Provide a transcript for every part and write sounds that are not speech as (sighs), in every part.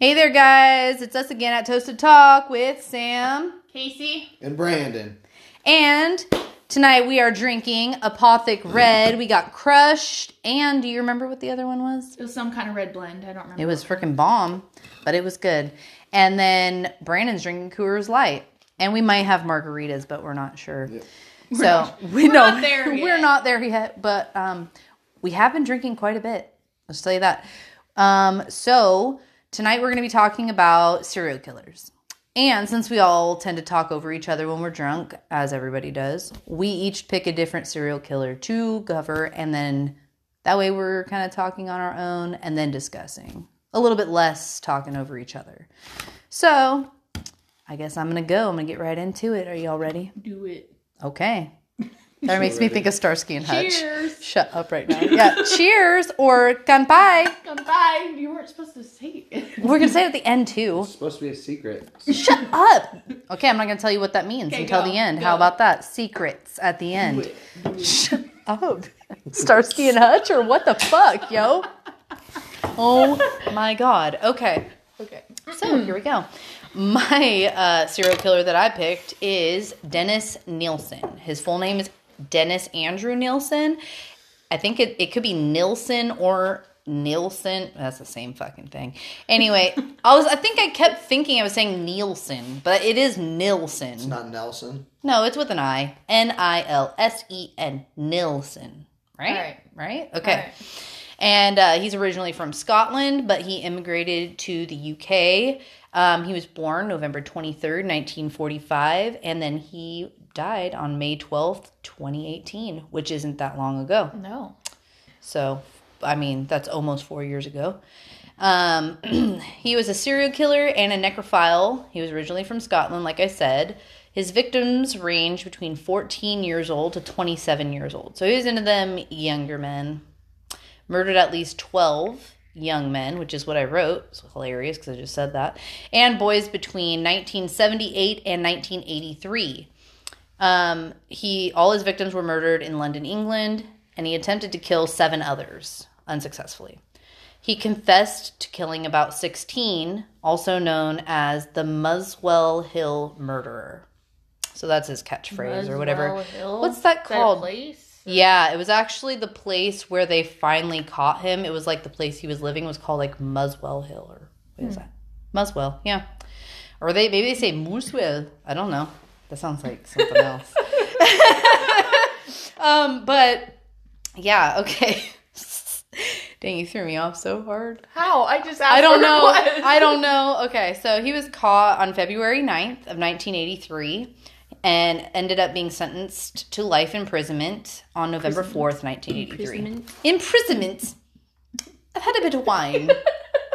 Hey there, guys. It's us again at Toasted Talk with Sam. Casey. And Brandon. And tonight we are drinking Apothic Red. We got crushed. And do you remember what the other one was? It was some kind of red blend. I don't remember. It was freaking bomb, but it was good. And then Brandon's drinking Coors Light. And we might have margaritas, but we're not sure. so not- we we're know not there (laughs) we're yet. not there yet, but um, we have been drinking quite a bit. Let's tell you that. Um, so tonight we're going to be talking about serial killers. And since we all tend to talk over each other when we're drunk, as everybody does, we each pick a different serial killer to cover, and then that way we're kind of talking on our own and then discussing. A little bit less talking over each other. So I guess I'm going to go. I'm going to get right into it. Are y'all ready? Do it. Okay. That makes me think of Starsky and Hutch. Cheers. Shut up right now. Yeah, (laughs) cheers or kanpai. Goodbye. You weren't supposed to say it. We're gonna say it at the end too. It's supposed to be a secret. Shut up. Okay, I'm not gonna tell you what that means Okay, until go, the end. go. How about that? Secrets at the end. it. Do. Shut up. Starsky and Hutch or what the fuck, yo? Oh my god. Okay. Okay. So here we go. My uh, serial killer that I picked is Dennis Nielsen. His full name is Dennis Andrew Nielsen. I think it, it could be Nilsson or Nielsen. That's the same fucking thing. Anyway, (laughs) I was I think I kept thinking I was saying Nielsen, but it is Nilsen. It's not Nelson. No, it's with an I. N I L S E N. Nilsen. Right? Alright. Right? Okay. And uh, he's originally from Scotland, but he immigrated to the UK. Um, he was born November 23rd, 1945, and then he died on May 12th, 2018, which isn't that long ago. No. So, I mean, that's almost four years ago. Um, (clears throat) he was a serial killer and a necrophile. He was originally from Scotland, like I said. His victims range between 14 years old to 27 years old. So he was into them younger men. Murdered at least 12 young men, which is what I wrote. It's hilarious because I just said that. And boys between 1978 and 1983. Um, he all his victims were murdered in London, England, and he attempted to kill seven others unsuccessfully. He confessed to killing about 16, also known as the Muswell Hill murderer. So that's his catchphrase or whatever. Hill? What's that called? place? Yeah, it was actually the place where they finally caught him. It was like the place he was living was called like Muswell Hill or what is that? Muswell, yeah. Or they maybe they say Muswell. I don't know. That sounds like something else. (laughs) um, but yeah, okay. (laughs) Dang, you threw me off so hard. How? I just asked I don't know. I don't know. Okay, so he was caught on February 9th of 1983 and ended up being sentenced to life imprisonment on November 4th, 1983. Imprisonment? Imprisonment. I've had a bit of wine.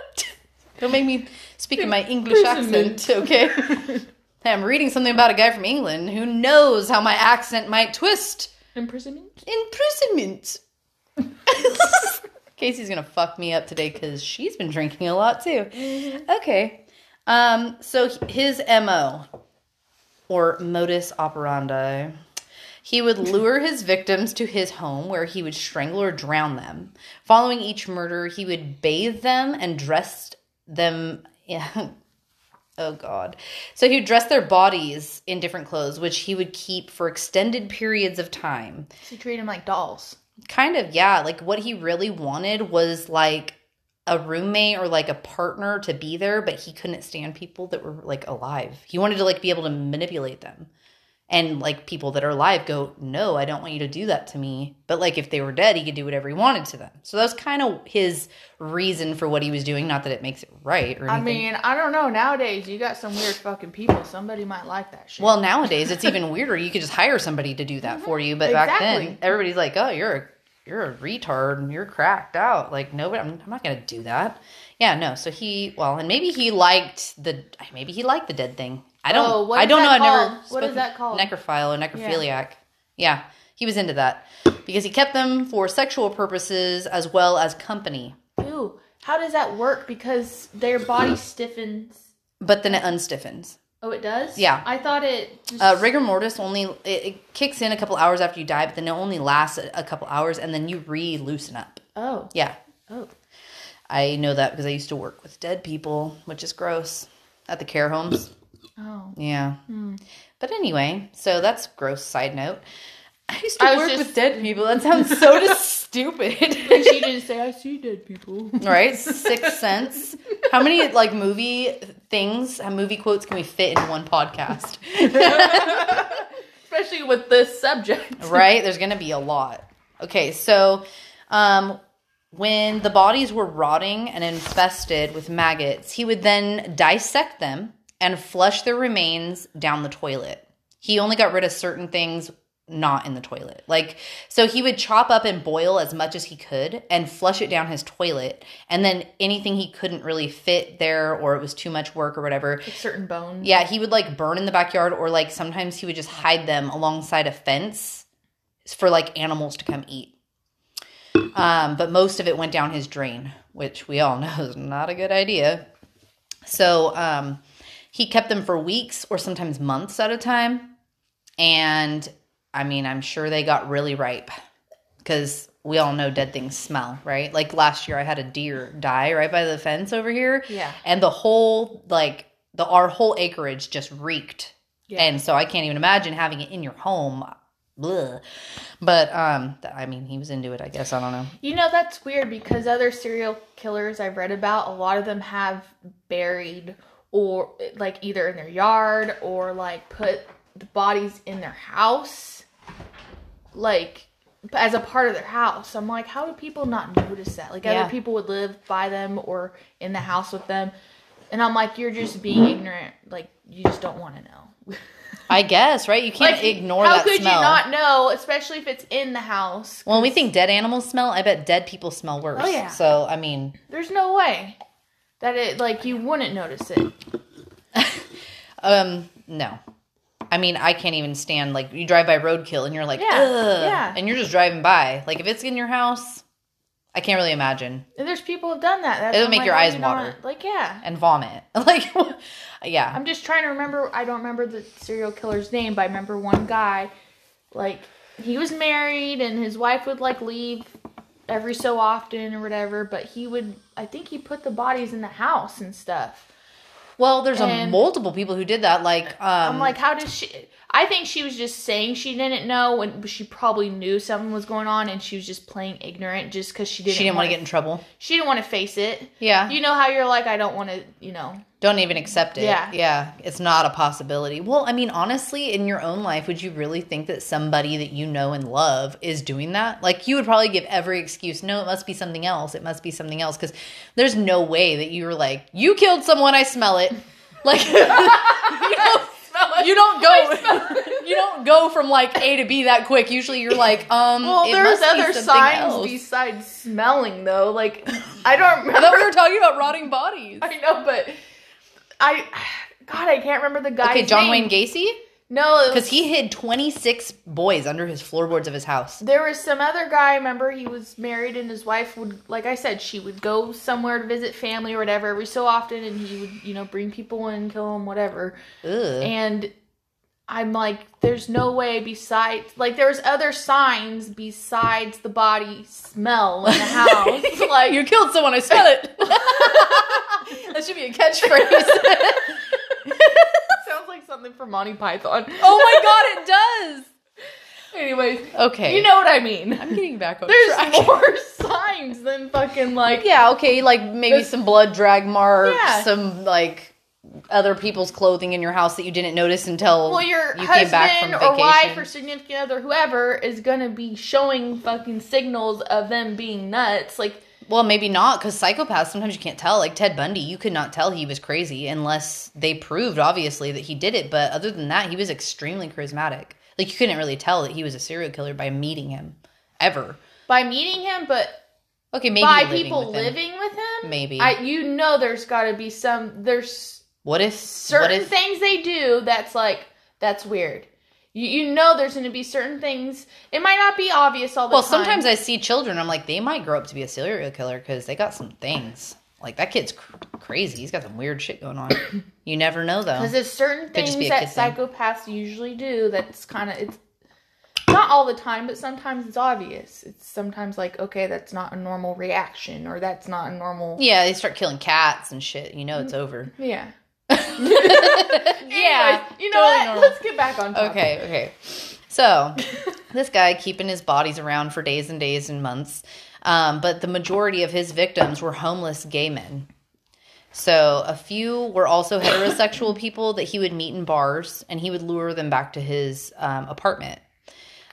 (laughs) don't make me speak in my English accent, okay? Hey, I'm reading something about a guy from England. Who knows how my accent might twist? Imprisonment? imprisonment. (laughs) Casey's gonna fuck me up today because she's been drinking a lot too. Okay, um, so his mo or modus operandi. He would lure his victims to his home where he would strangle or drown them. Following each murder, he would bathe them and dress them. (laughs) Yeah. Oh God. So he would dress their bodies in different clothes, which he would keep for extended periods of time. So treat them like dolls. Kind of, yeah. Like what he really wanted was like a roommate or like a partner to be there, but he couldn't stand people that were like alive. He wanted to like be able to manipulate them. And like people that are alive go, No, I don't want you to do that to me. But like if they were dead, he could do whatever he wanted to them. So that was kind of his reason for what he was doing. Not that it makes it right or I mean, I don't know. Nowadays, you got some weird fucking people. Somebody might like that shit. Well, nowadays it's even weirder. You could just hire somebody to do that for you. But back then, everybody's like, "Oh, you're a you're a retard and you're cracked out." Like nobody, I'm, I'm not gonna do that. Yeah, no. So he, well, and maybe he liked the maybe he liked the dead thing. I don't. Oh, I don't know. I've never. What is that called? Necrophile or necrophiliac. Yeah, he was into that because he kept them for sexual purposes as well as company. Ew. How does that work? Because their body (clears throat) stiffens. But then it unstiffens. Oh, it does. Yeah. I thought it. Just, Uh, rigor mortis only it, it kicks in a couple hours after you die, but then it only lasts a, a couple hours, and then you re loosen up. oh. Yeah, Oh. I know that because I used to work with dead people, which is gross at the care homes. Oh. Yeah. But anyway, so that's gross side note. I used to I work just- with dead people. That sounds so (laughs) stupid. And she didn't say, I see dead people. (laughs) right? Sixth Sense. How many like movie things, movie quotes can we fit in one podcast? (laughs) Especially with this subject. right? There's going to be a lot. Okay, so um, when the bodies were rotting and infested with maggots, he would then dissect them and flush their remains down the toilet. He only got rid of certain things not in the toilet. Like, so he would chop up and boil as much as he could and flush it down his toilet. And then anything he couldn't really fit there or it was too much work or whatever, Like certain bones. yeah, he would like burn in the backyard or like sometimes he would just hide them alongside a fence for like animals to come eat. Um, but most of it went down his drain, which we all (laughs) know is not a good idea. So um, he kept them for weeks or sometimes months at a time. And I mean, I'm sure they got really ripe because we all know dead things smell, right? Like last year, I had a deer die right by the fence over here Yeah. and the whole like the our whole acreage just reeked Yeah. and so i can't even imagine having it in your home Blah. but um i mean he was into it i guess i don't know You know, that's weird because other serial killers I've read about, a lot of them have buried or like either in their yard or like put the bodies in their house, like as a part of their house. I'm like, how do people not notice that? Like Yeah. other people would live by them or in the house with them. And I'm like, you're just being ignorant. Like you just don't want to know. (laughs) i guess right you can't Like, ignore how that could smell you not know, especially if it's in the house? well when we think dead animals smell i bet dead people smell worse Oh, yeah. so i mean There's no way that it like you wouldn't notice it. (laughs) um no I mean, I can't even stand like you drive by roadkill and you're like, Yeah, Ugh, yeah. and you're just driving by. Like if it's in your house, I can't really imagine And there's people who've done that. That's, It'll make like, your eyes you water. Like yeah. and vomit. (laughs) Like, (laughs) yeah, I'm just trying to remember. I don't remember the serial killer's name, but I remember one guy, like he was married and his wife would like leave every so often or whatever. But he would, I think he put the bodies in the house and stuff. Well, there's a multiple people who did that. Like, um, I'm like, how does she? I think she was just saying she didn't know, and she probably knew something was going on, and she was just playing ignorant just because she didn't. she didn't want wanna- get in trouble. She didn't want to face it. Yeah, You know how you're like, I don't want to, you know. don't even accept it. Yeah. yeah, it's not a possibility. Well, I mean, honestly, in your own life, would you really think that somebody that you know and love is doing that? Like, you would probably give every excuse. No, it must be something else. It must be something else because there's no way that you were like, you killed someone. I smell it. Like, (laughs) you don't. (laughs) You don't go. (laughs) you don't go from like A to B that quick. Usually, you're like, um. Well, there's other signs else. besides smelling, though. Like, I don't remember. (laughs) I thought we were talking about rotting bodies. I know, but I, (sighs) God, I can't remember the guy. Okay, John name. Wayne Gacy, No, because he hid 26 boys under his floorboards of his house. There was some other guy. I remember he was married, and his wife would, like I said, she would go somewhere to visit family or whatever every so often, and he would, you know, bring people in, kill them, whatever. Ugh. And I'm like, there's no way besides, like, there's other signs besides the body smell in the house. (laughs) like, you killed someone. I smell it. (laughs) that should be a catchphrase. (laughs) something from Monty Python. (laughs) oh my god, it does. Anyways, Okay, you know what I mean. I'm getting back on There's track. more (laughs) signs than fucking like Yeah, okay, like maybe some blood drag marks, Yeah. some like other people's clothing in your house that you didn't notice until Well, your you came back husband from or wife or significant other, whoever, is gonna be showing fucking signals of them being nuts. Like, Well, maybe not, because psychopaths sometimes you can't tell. Like Ted Bundy, you could not tell he was crazy unless they proved, obviously, that he did it. But other than that, he was extremely charismatic. Like you couldn't really tell that he was a serial killer by meeting him, ever. by meeting him, but Okay, maybe by living people with living with him, Maybe. I, you know, there's got to be some. There's What if certain What if things they do that's like that's weird. You, you know, there's going to be certain things. It might not be obvious all the Well, time. Well, sometimes I see children. I'm like, they might grow up to be a serial killer because they got some things. Like that kid's cr- crazy. He's got some weird shit going on. (coughs) you never know, though. because there's certain Could things be that kid thing. psychopaths usually do. That's kind of it's. not all the time, but sometimes it's obvious. It's sometimes like, okay, that's not a normal reaction, or that's not a normal. Yeah, they start killing cats and shit. You know it's mm, over. Yeah. (laughs) (laughs) yeah. Anyways, you know totally what? normal. Let's get back on topic. Okay, okay. So, (laughs) this guy keeping his bodies around for days and days and months. Um, but the majority of his victims were homeless gay men. So, a few were also heterosexual (coughs) people that he would meet in bars and he would lure them back to his um, apartment.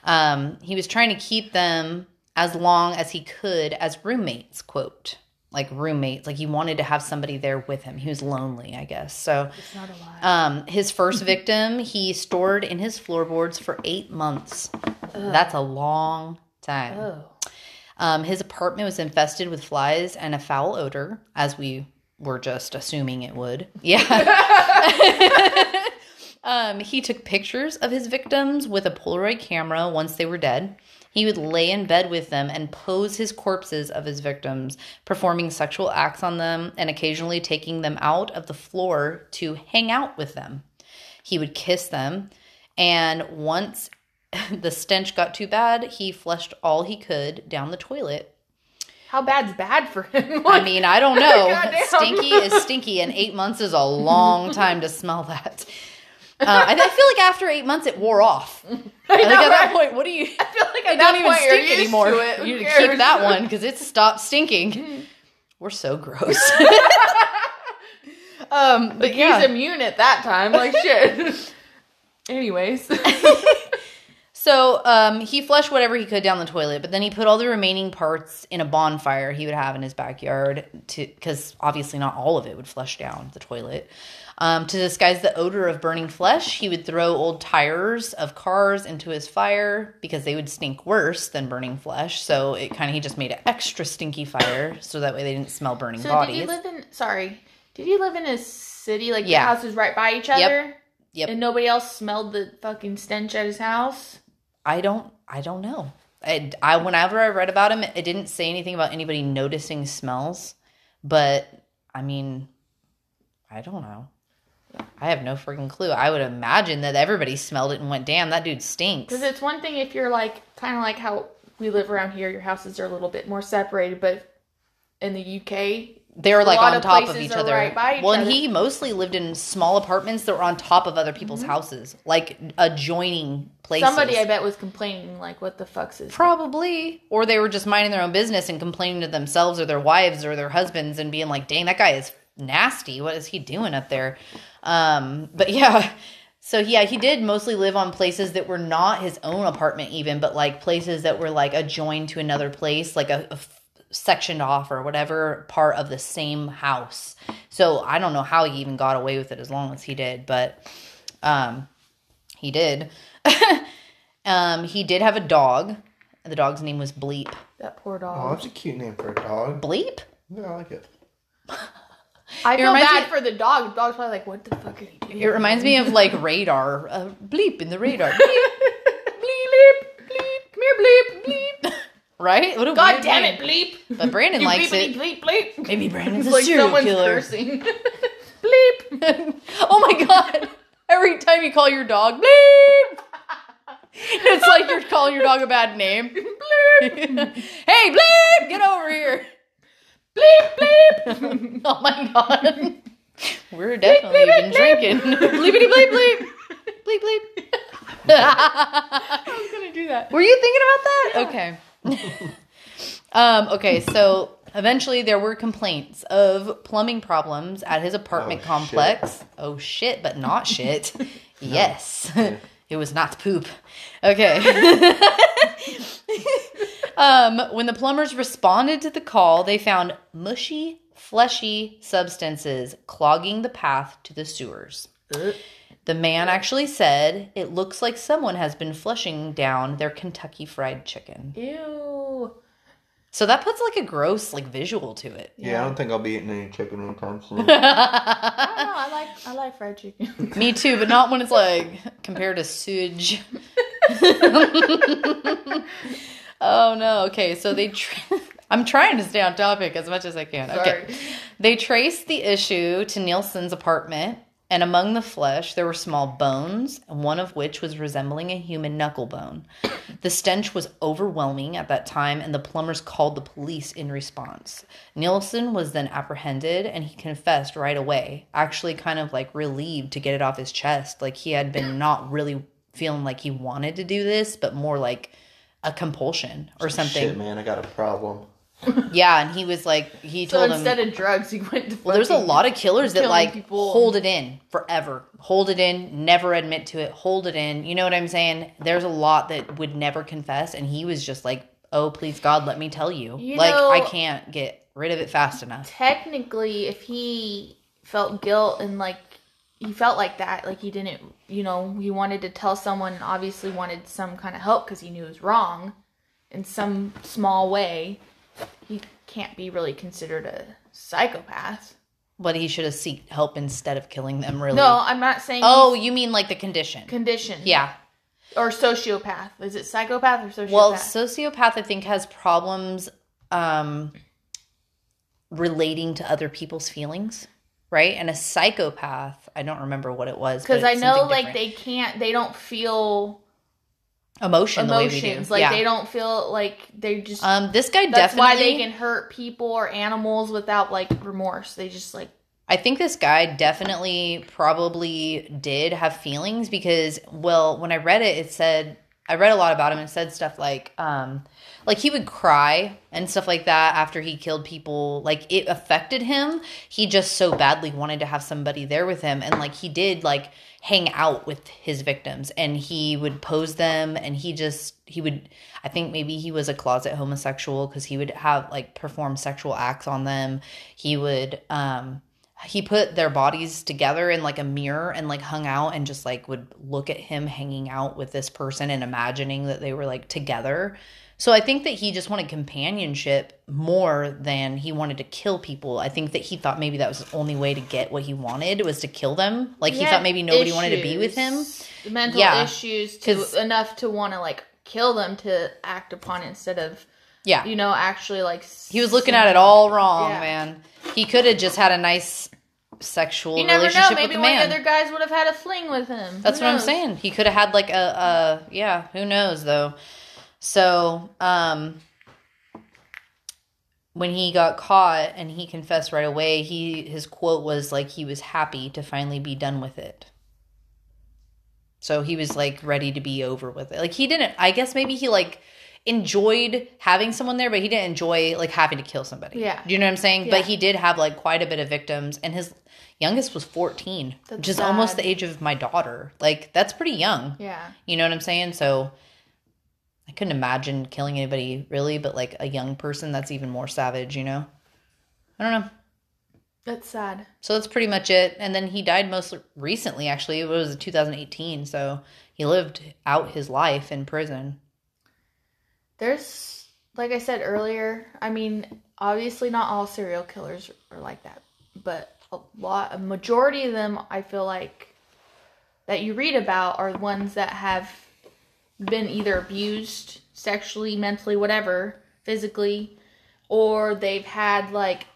Um, he was trying to keep them as long as he could as roommates, quote. Like roommates, like he wanted to have somebody there with him. He was lonely, I guess. So, It's not a lie. um, his first (laughs) victim he stored in his floorboards for eight months. That's a long time. oh. Um, his apartment was infested with flies and a foul odor, as we were just assuming it would. (laughs) Yeah. (laughs) um, he took pictures of his victims with a Polaroid camera once they were dead. He would lay in bed with them and pose his corpses of his victims, performing sexual acts on them and occasionally taking them out of the floor to hang out with them. He would kiss them, and once (laughs) the stench got too bad, he flushed all he could down the toilet. How bad's bad for him? (laughs) I mean, I don't (laughs) know. Goddamn. stinky is stinky, and eight months is a long time to smell that. Uh, I, I feel like after eight months, it wore off. (laughs) I, I know, at that point, what do you? I feel like that don't even point stink anymore. to You cares? keep that one because it stopped stinking. We're so gross. (laughs) (laughs) um, but Like yeah. he's immune at that time. Like shit. Anyways. So um, he flushed whatever he could down the toilet, but then he put all the remaining parts in a bonfire he would have in his backyard to because obviously not all of it would flush down the toilet. Um, to disguise the odor of burning flesh, he would throw old tires of cars into his fire because they would stink worse than burning flesh. So it kind of he just made an extra stinky fire so that way they didn't smell burning So bodies. did you live in sorry. Did you live in a city like Yeah. the houses right by each other? Yep. And nobody else smelled the fucking stench at his house? I don't I don't know. I, I whenever I read about him, it didn't say anything about anybody noticing smells, but I mean, I don't know. I have no freaking clue. I would imagine that everybody smelled it and went, "Damn, that dude stinks." Because it's one thing if you're like kind of like how we live around here, your houses are a little bit more separated, but in the UK, they're like on of top of each other. right each well, and other. he mostly lived in small apartments that were on top of other people's mm-hmm. houses, like adjoining places. somebody I bet was complaining like, "What the fuck's this?" Probably. Or they were just minding their own business and complaining to themselves or their wives or their husbands and being like, dang, that guy is nasty. What is he doing up there? Um, but (laughs) yeah. So yeah, he did mostly live on places that were not his own apartment even, but like places that were like adjoined to another place, like a sectioned off or whatever part of the same house. So I don't know how he even got away with it as long as he did, but um he did. (laughs) um he did have a dog. The dog's name was Bleep. That poor dog. Oh, dog. that's a cute name for a dog. Bleep? Yeah, I like it. I It feel reminds bad me- for the dog. The dog's probably like, "What the fuck are you doing?" It reminds me of like radar. Uh, bleep in the radar. Bleep, (laughs) bleep, bleep, come here, bleep, bleep. (laughs) right? What a God damn name. it, bleep. But Brandon You likes bleepity it. bleep bleep. Maybe Brandon's It's (laughs) a like serial someone's killer. cursing. bleep. oh my god. Every time you call your dog, bleep. It's like you're calling your dog a bad name. Bleep. hey, bleep, get over here. Bleep bleep. (laughs) Oh my god. We're definitely been drinking. (laughs) Bleepity bleep bleep. Bleep bleep. I was gonna do that. Were you thinking about that? Okay. (laughs) um, okay, so eventually there were complaints of plumbing problems at his apartment Oh, complex. Oh shit, but not shit. yes. It was not poop. Okay. (laughs) um, when the plumbers responded to the call, they found mushy, fleshy substances clogging the path to the sewers. The man actually said, It looks like someone has been flushing down their Kentucky fried chicken. Ew. So that puts like a gross like visual to it. Yeah, I don't think I'll be eating any chicken anytime soon. (laughs) I don't know. I like I like fried chicken. (laughs) Me too, but not when it's like compared to sewage. (laughs) oh no. Okay, so they. Tra- I'm trying to stay on topic as much as I can. Okay. They traced the issue to Nielsen's apartment And among the flesh, there were small bones, one of which was resembling a human knuckle bone. The stench was overwhelming at that time, and the plumbers called the police in response. Nielsen was then apprehended, and he confessed right away, actually, kind of like relieved to get it off his chest. Like he had been not really feeling like he wanted to do this, but more like a compulsion or something. Shit, man, I got a problem. Yeah, and he was like, he So told him. instead of drugs, he went to. Well, there's a lot of killers that like people. hold it in forever. Hold it in, never admit to it, hold it in. You know what I'm saying? There's a lot that would never confess and he was just like, "Oh, please God, let me tell you." You like know- I can't get rid of it fast enough. technically if he felt guilt and like he felt like that like he didn't you know he wanted to tell someone and obviously wanted some kind of help because he knew it was wrong in some small way he can't be really considered a psychopath But he should have sought help instead of killing them, really. no i'm not saying Oh, you mean like the condition. condition yeah. or sociopath is it psychopath or sociopath Well, sociopath I think has problems um relating to other people's feelings, right? And a psychopath, I don't remember what it was because i know like different. they can't they don't feel emotion the way we do. emotions like yeah. they don't feel like they just Um, this guy That's definitely. why they can hurt people or animals without like remorse. They just like I think this guy definitely probably did have feelings because, well, when I read it, it said I read a lot about him and said stuff like, um, like he would cry and stuff like that after he killed people. Like it affected him. He just so badly wanted to have somebody there with him, and like he did like hang out with his victims. And he would pose them. And he just he would i think maybe he was a closet homosexual because he would have like perform sexual acts on them. He would um he put their bodies together in like a mirror and like hung out and just like would look at him hanging out with this person and imagining that they were like together so i think that he just wanted companionship more than he wanted to kill people i think that he thought maybe that was the only way to get what he wanted was to kill them like he had thought maybe nobody wanted to be with him Mental Yeah, issues to enough to want to like kill them to act upon it instead of yeah you know actually like he was looking at it all wrong Yeah. man he could have just had a nice sexual You never know. relationship Maybe with the man the other guys would have had a fling with him. That's what I'm saying. He could have had like a, a yeah, who knows though. So, um when he got caught and he confessed right away, he his quote was like he was happy to finally be done with it. So he was like ready to be over with it. Like he didn't I guess maybe he like enjoyed having someone there, but he didn't enjoy like having to kill somebody. Yeah. Do you know what I'm saying? Yeah. But he did have like quite a bit of victims and his youngest was 14, That's which is almost the age of my daughter. Like that's pretty young. Yeah. You know what I'm saying? So I couldn't imagine killing anybody really, but like a young person that's even more savage, you know? I don't know. That's sad. So that's pretty much it. And then he died most recently, actually. It was 2018. So he lived out his life in prison. There's like I said earlier, I mean, obviously not all serial killers are like that, but a lot a majority of them I feel like that you read about are ones that have been either abused sexually, mentally, whatever, physically, or they've had like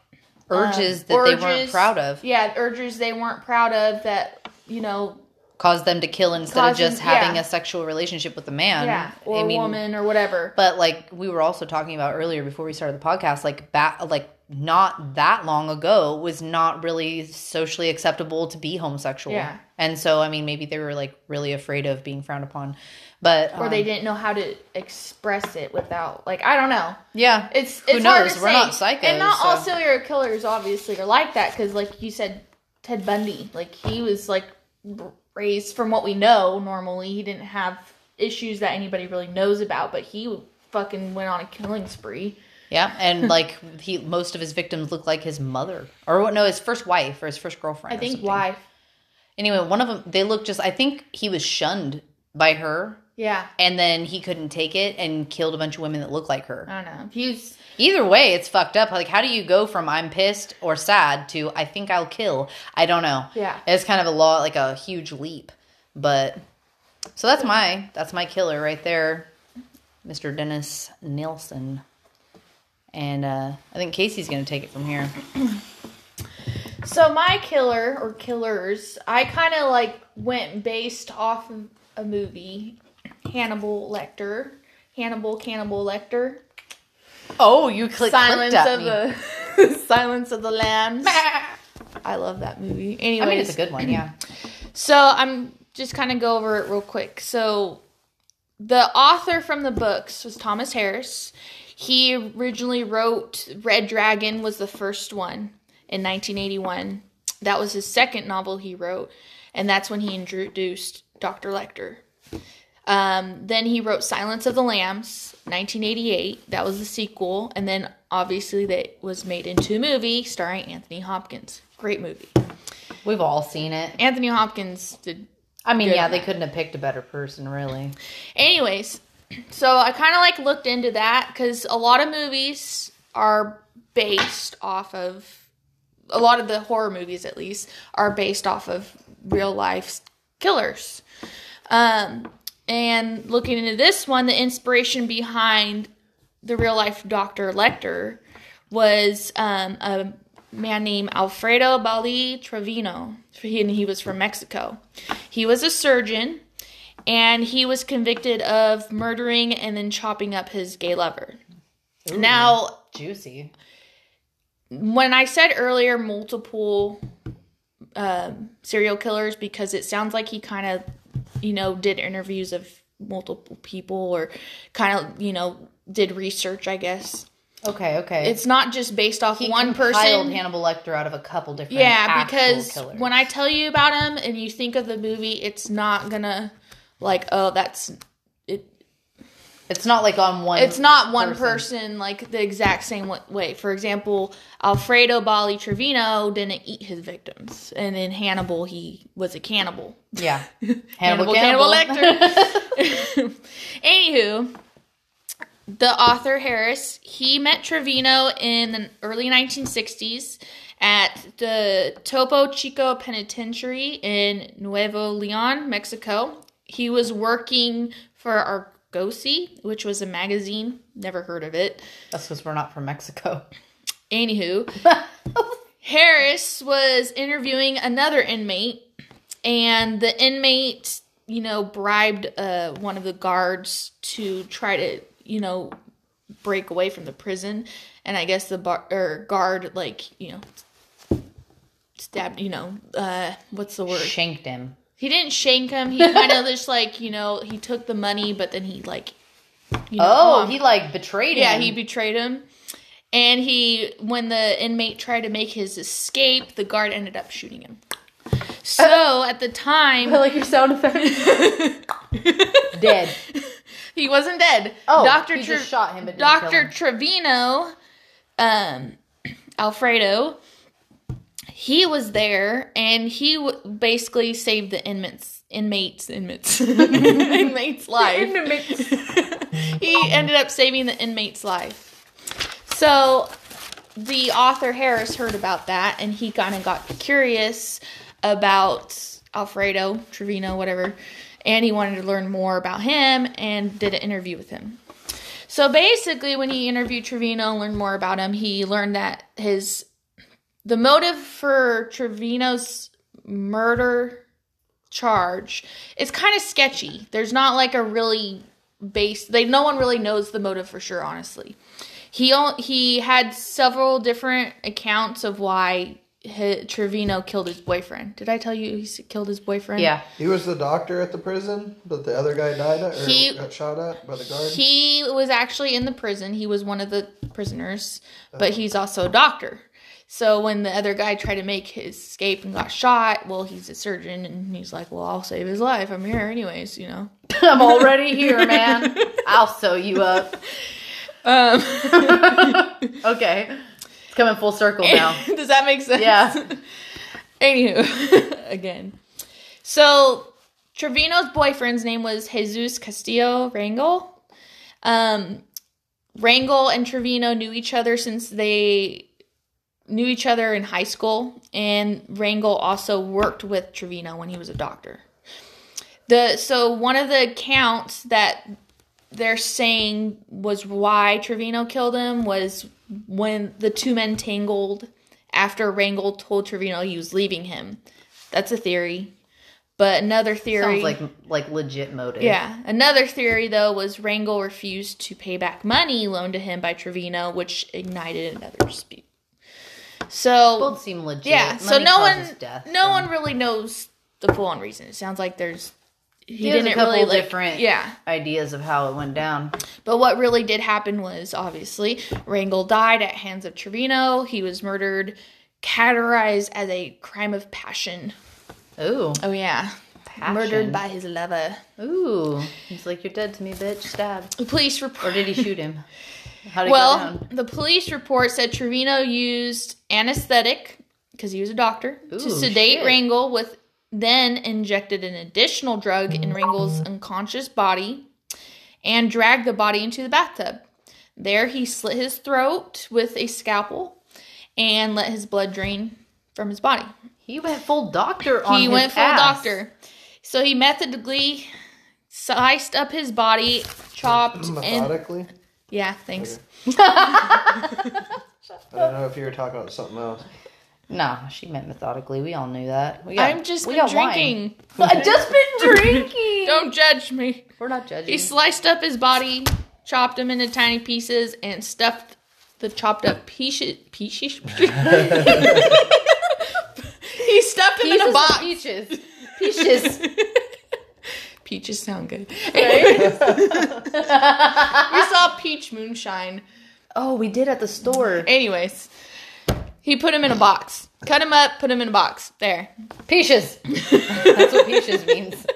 Urges um, that they weren't proud of Yeah, urges they weren't proud of that, you know, caused them to kill instead Caused of just having yeah. a sexual relationship with a man. yeah, or I a mean, woman or whatever. But like we were also talking about earlier before we started the podcast, like back like not that long ago was not really socially acceptable to be homosexual. Yeah. And so I mean maybe they were like really afraid of being frowned upon. But or um, they didn't know how to express it without like I don't know. Yeah. It's Who it's knows? We're say. not psychos, and not all serial killers obviously are like that because, like you said, Ted Bundy, like he was like raised from what we know. Normally, he didn't have issues that anybody really knows about, but he fucking went on a killing spree. Yeah, and (laughs) like he most of his victims look like his mother. Or what no, his first wife or his first girlfriend. I think wife. Anyway, one of them they look just I think he was shunned by her Yeah, and then he couldn't take it and killed a bunch of women that look like her. I don't know. He's Either way, it's fucked up. Like, how do you go from I'm pissed or sad to I think I'll kill? I don't know. Yeah. it's kind of a law, like a huge leap. But so that's my that's my killer right there, Mr. Dennis Nielsen. And uh, I think Casey's gonna take it from here. (clears throat) So my killer or killers, I kind of like went based off of a movie, Hannibal Lecter, Hannibal Cannibal Lecter, Oh, you click, Silence of me. the (laughs) Silence of the Lambs. (laughs) I love that movie. Anyway, I mean, it's a good one, yeah. (clears throat) So I'm just kind of go over it real quick. So the author from the books was Thomas Harris. He originally wrote Red Dragon was the first one in 1981. That was his second novel he wrote, and that's when he introduced Dr. Lecter. Um, then he wrote Silence of the Lambs, 1988. That was the sequel, and then obviously that was made into a movie starring Anthony Hopkins. Great movie. We've all seen it. Anthony Hopkins did I mean, yeah, they couldn't have picked a better person, really. Anyways, so I kind of like looked into that because a lot of movies are based off of a lot of the horror movies, at least, are based off of real life killers. Um, and looking into this one, the inspiration behind the real life Dr. Lecter was um, a man named Alfredo Bali Trevino, and he was from Mexico. He was a surgeon, and he was convicted of murdering and then chopping up his gay lover. Now, Juicy. when I said earlier multiple um, serial killers, because it sounds like he kind of, you know, did interviews of multiple people or kind of, you know, did research, I guess. Okay, okay. It's not just based off he one person. Hannibal Lecter out of a couple different Yeah, because killers. when I tell you about him and you think of the movie, it's not gonna like, oh, that's. It's not like on one. It's not one person, like the exact same way. For example, Alfredo Bali Trevino didn't eat his victims, and in Hannibal, he was a cannibal. Yeah, (laughs) Hannibal, Hannibal, Cannibal Lecter. (laughs) Anywho, the author Harris, he met Trevino in the early 1960s at the Topo Chico Penitentiary in Nuevo Leon, Mexico. He was working for Argosy, which was a magazine. Never heard of it. That's because we're not from Mexico. Anywho, (laughs) Harris was interviewing another inmate, and the inmate, you know, bribed uh, one of the guards to try to, you know, break away from the prison. And I guess the bar- or guard, like, you know, stabbed, you know, uh, what's the word? Shanked him. He didn't shank him. He kind of (laughs) just like, you know, he took the money, but then he like, you know, Oh, um, he like betrayed yeah, him. Yeah, he betrayed him. And he, when the inmate tried to make his escape, the guard ended up shooting him. So (laughs) at the time, I like your sound effect. (laughs) Dead. he wasn't dead. Oh, Doctor he shot him, but didn't kill Doctor. Trevino, um, (clears throat) Alfredo, he was there, and he w- basically saved the inmates, inmates, inmates, (laughs) inmates' life. (laughs) he ended up saving the inmate's life. So the author Harris heard about that and he kind of got curious about Alfredo Trevino, whatever, and he wanted to learn more about him and did an interview with him. So basically, when he interviewed Trevino and learned more about him, he learned that his the motive for Trevino's murder charge is kind of sketchy. There's not like a really base. They no one really knows the motive for sure. Honestly, he he had several different accounts of why hi Trevino killed his boyfriend. Did I tell you he killed his boyfriend? Yeah. He was the doctor at the prison, but the other guy died at, or He- got shot at by the guard. He was actually in the prison. He was one of the prisoners, oh. but he's also a doctor. So when the other guy tried to make his escape and got shot, well, he's a surgeon and he's like, "Well, I'll save his life. I'm here anyways, you know." (laughs) I'm already here, (laughs) man. I'll sew you up. Um, (laughs) Okay. It's coming full circle now. does that make sense? Yeah. Anywho, again. So Trevino's boyfriend's name was Jesus Castillo Rangel. Um, Rangel and Trevino knew each other since they knew each other in high school, and Rangel also worked with Trevino when he was a doctor. The so one of the accounts that they're saying was why Trevino killed him was when the two men tangled after Rangel told Trevino he was leaving him. That's a theory. But another theory Sounds like like legit motive. yeah. Another theory, though, was Rangel refused to pay back money loaned to him by Trevino, which ignited another dispute. So, Both seem legit. yeah. So Money no one, death, no so- one really knows the full-on reason. It sounds like there's he He a didn't couple really like, different yeah. ideas of how it went down. But what really did happen was obviously Rangel died at hands of Trevino. He was murdered, categorized as a crime of passion. Ooh. Oh yeah, Passion. murdered by his lover. Ooh. He's like, You're dead to me, bitch. Stab. The police report. Or did he shoot him? (laughs) How did it go Well, down? the police report said Trevino used anesthetic because he was a doctor to sedate shit. Rangel with then injected an additional drug in Rangel's unconscious body and dragged the body into the bathtub. There he slit his throat with a scalpel and let his blood drain from his body. He went full doctor on he his went full ass. doctor. So he methodically sliced up his body, chopped and Methodically. Yeah, thanks. (laughs) I don't know if you were talking about something else. Nah, she meant methodically. We all knew that. We got, I'm just we been got wine. drinking. (laughs) I just been (laughs) drinking. Don't judge me. We're not judging. He sliced up his body, chopped him into tiny pieces, and stuffed the chopped up pieces. Pieces. he stuffed him in a Pieces of box. peaches. Peaches. Peaches sound good. Anyways. (laughs) we saw peach moonshine. oh, we did at the store. Anyways, he put him in a box. Cut him up, put him in a box. There. Peaches. (laughs) That's what peaches means.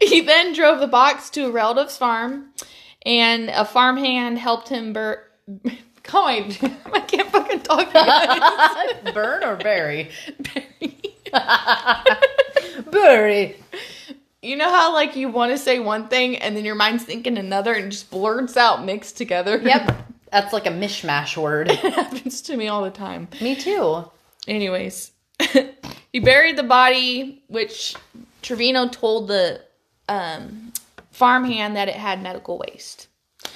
He then drove the box to a relative's farm, and a farmhand helped him bur- (laughs) God, I can't fucking talk. Burn or bury. Berry. You know how like you want to say one thing and then your mind's thinking another and just blurts out mixed together. (laughs) Yep. That's like a mishmash word. (laughs) it happens to me all the time. Me too. Anyways, (laughs) he buried the body, which Trevino told the um, farmhand that it had medical waste.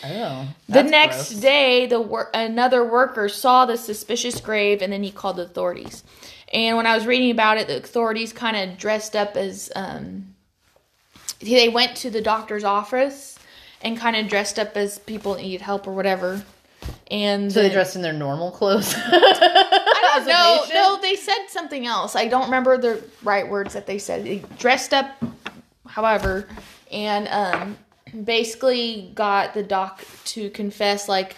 Oh. the next day, the wor- another worker saw the suspicious grave, and then he called the authorities. And when I was reading about it, the authorities kind of dressed up as um, they went to the doctor's office and kind of dressed up as people that needed help or whatever. And So they dressed in their normal clothes. (laughs) I don't know. No, they said something else. I don't remember the right words that they said. They dressed up, however, and um, basically got the doc to confess. Like,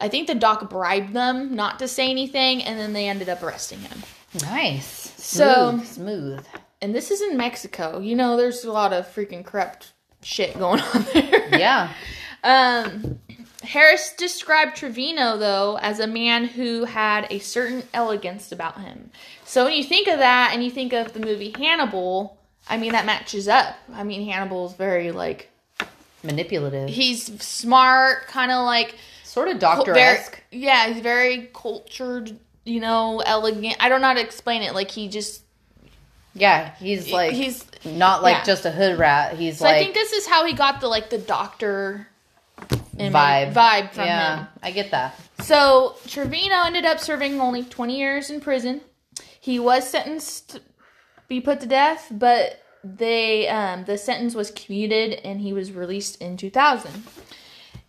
I think the doc bribed them not to say anything, and then they ended up arresting him. nice. So- smooth. And this is in Mexico. You know, there's a lot of freaking corrupt shit going (laughs) on there. Yeah. Um, Harris described Trevino, though, as a man who had a certain elegance about him. So when you think of that and you think of the movie Hannibal, I mean, that matches up. I mean, Hannibal's very, like, Manipulative. he's smart, kind of like. sort of doctor-esque. Yeah, he's very cultured, you know, elegant. I don't know how to explain it. Like, he just. Yeah, he's like he's. not like yeah. just a hood rat. He's So like I think this is how he got the, like, the doctor vibe vibe from yeah, him. I get that. So Trevino ended up serving only 20 years in prison. He was sentenced to be put to death, but they um, the sentence was commuted and he was released in 2000.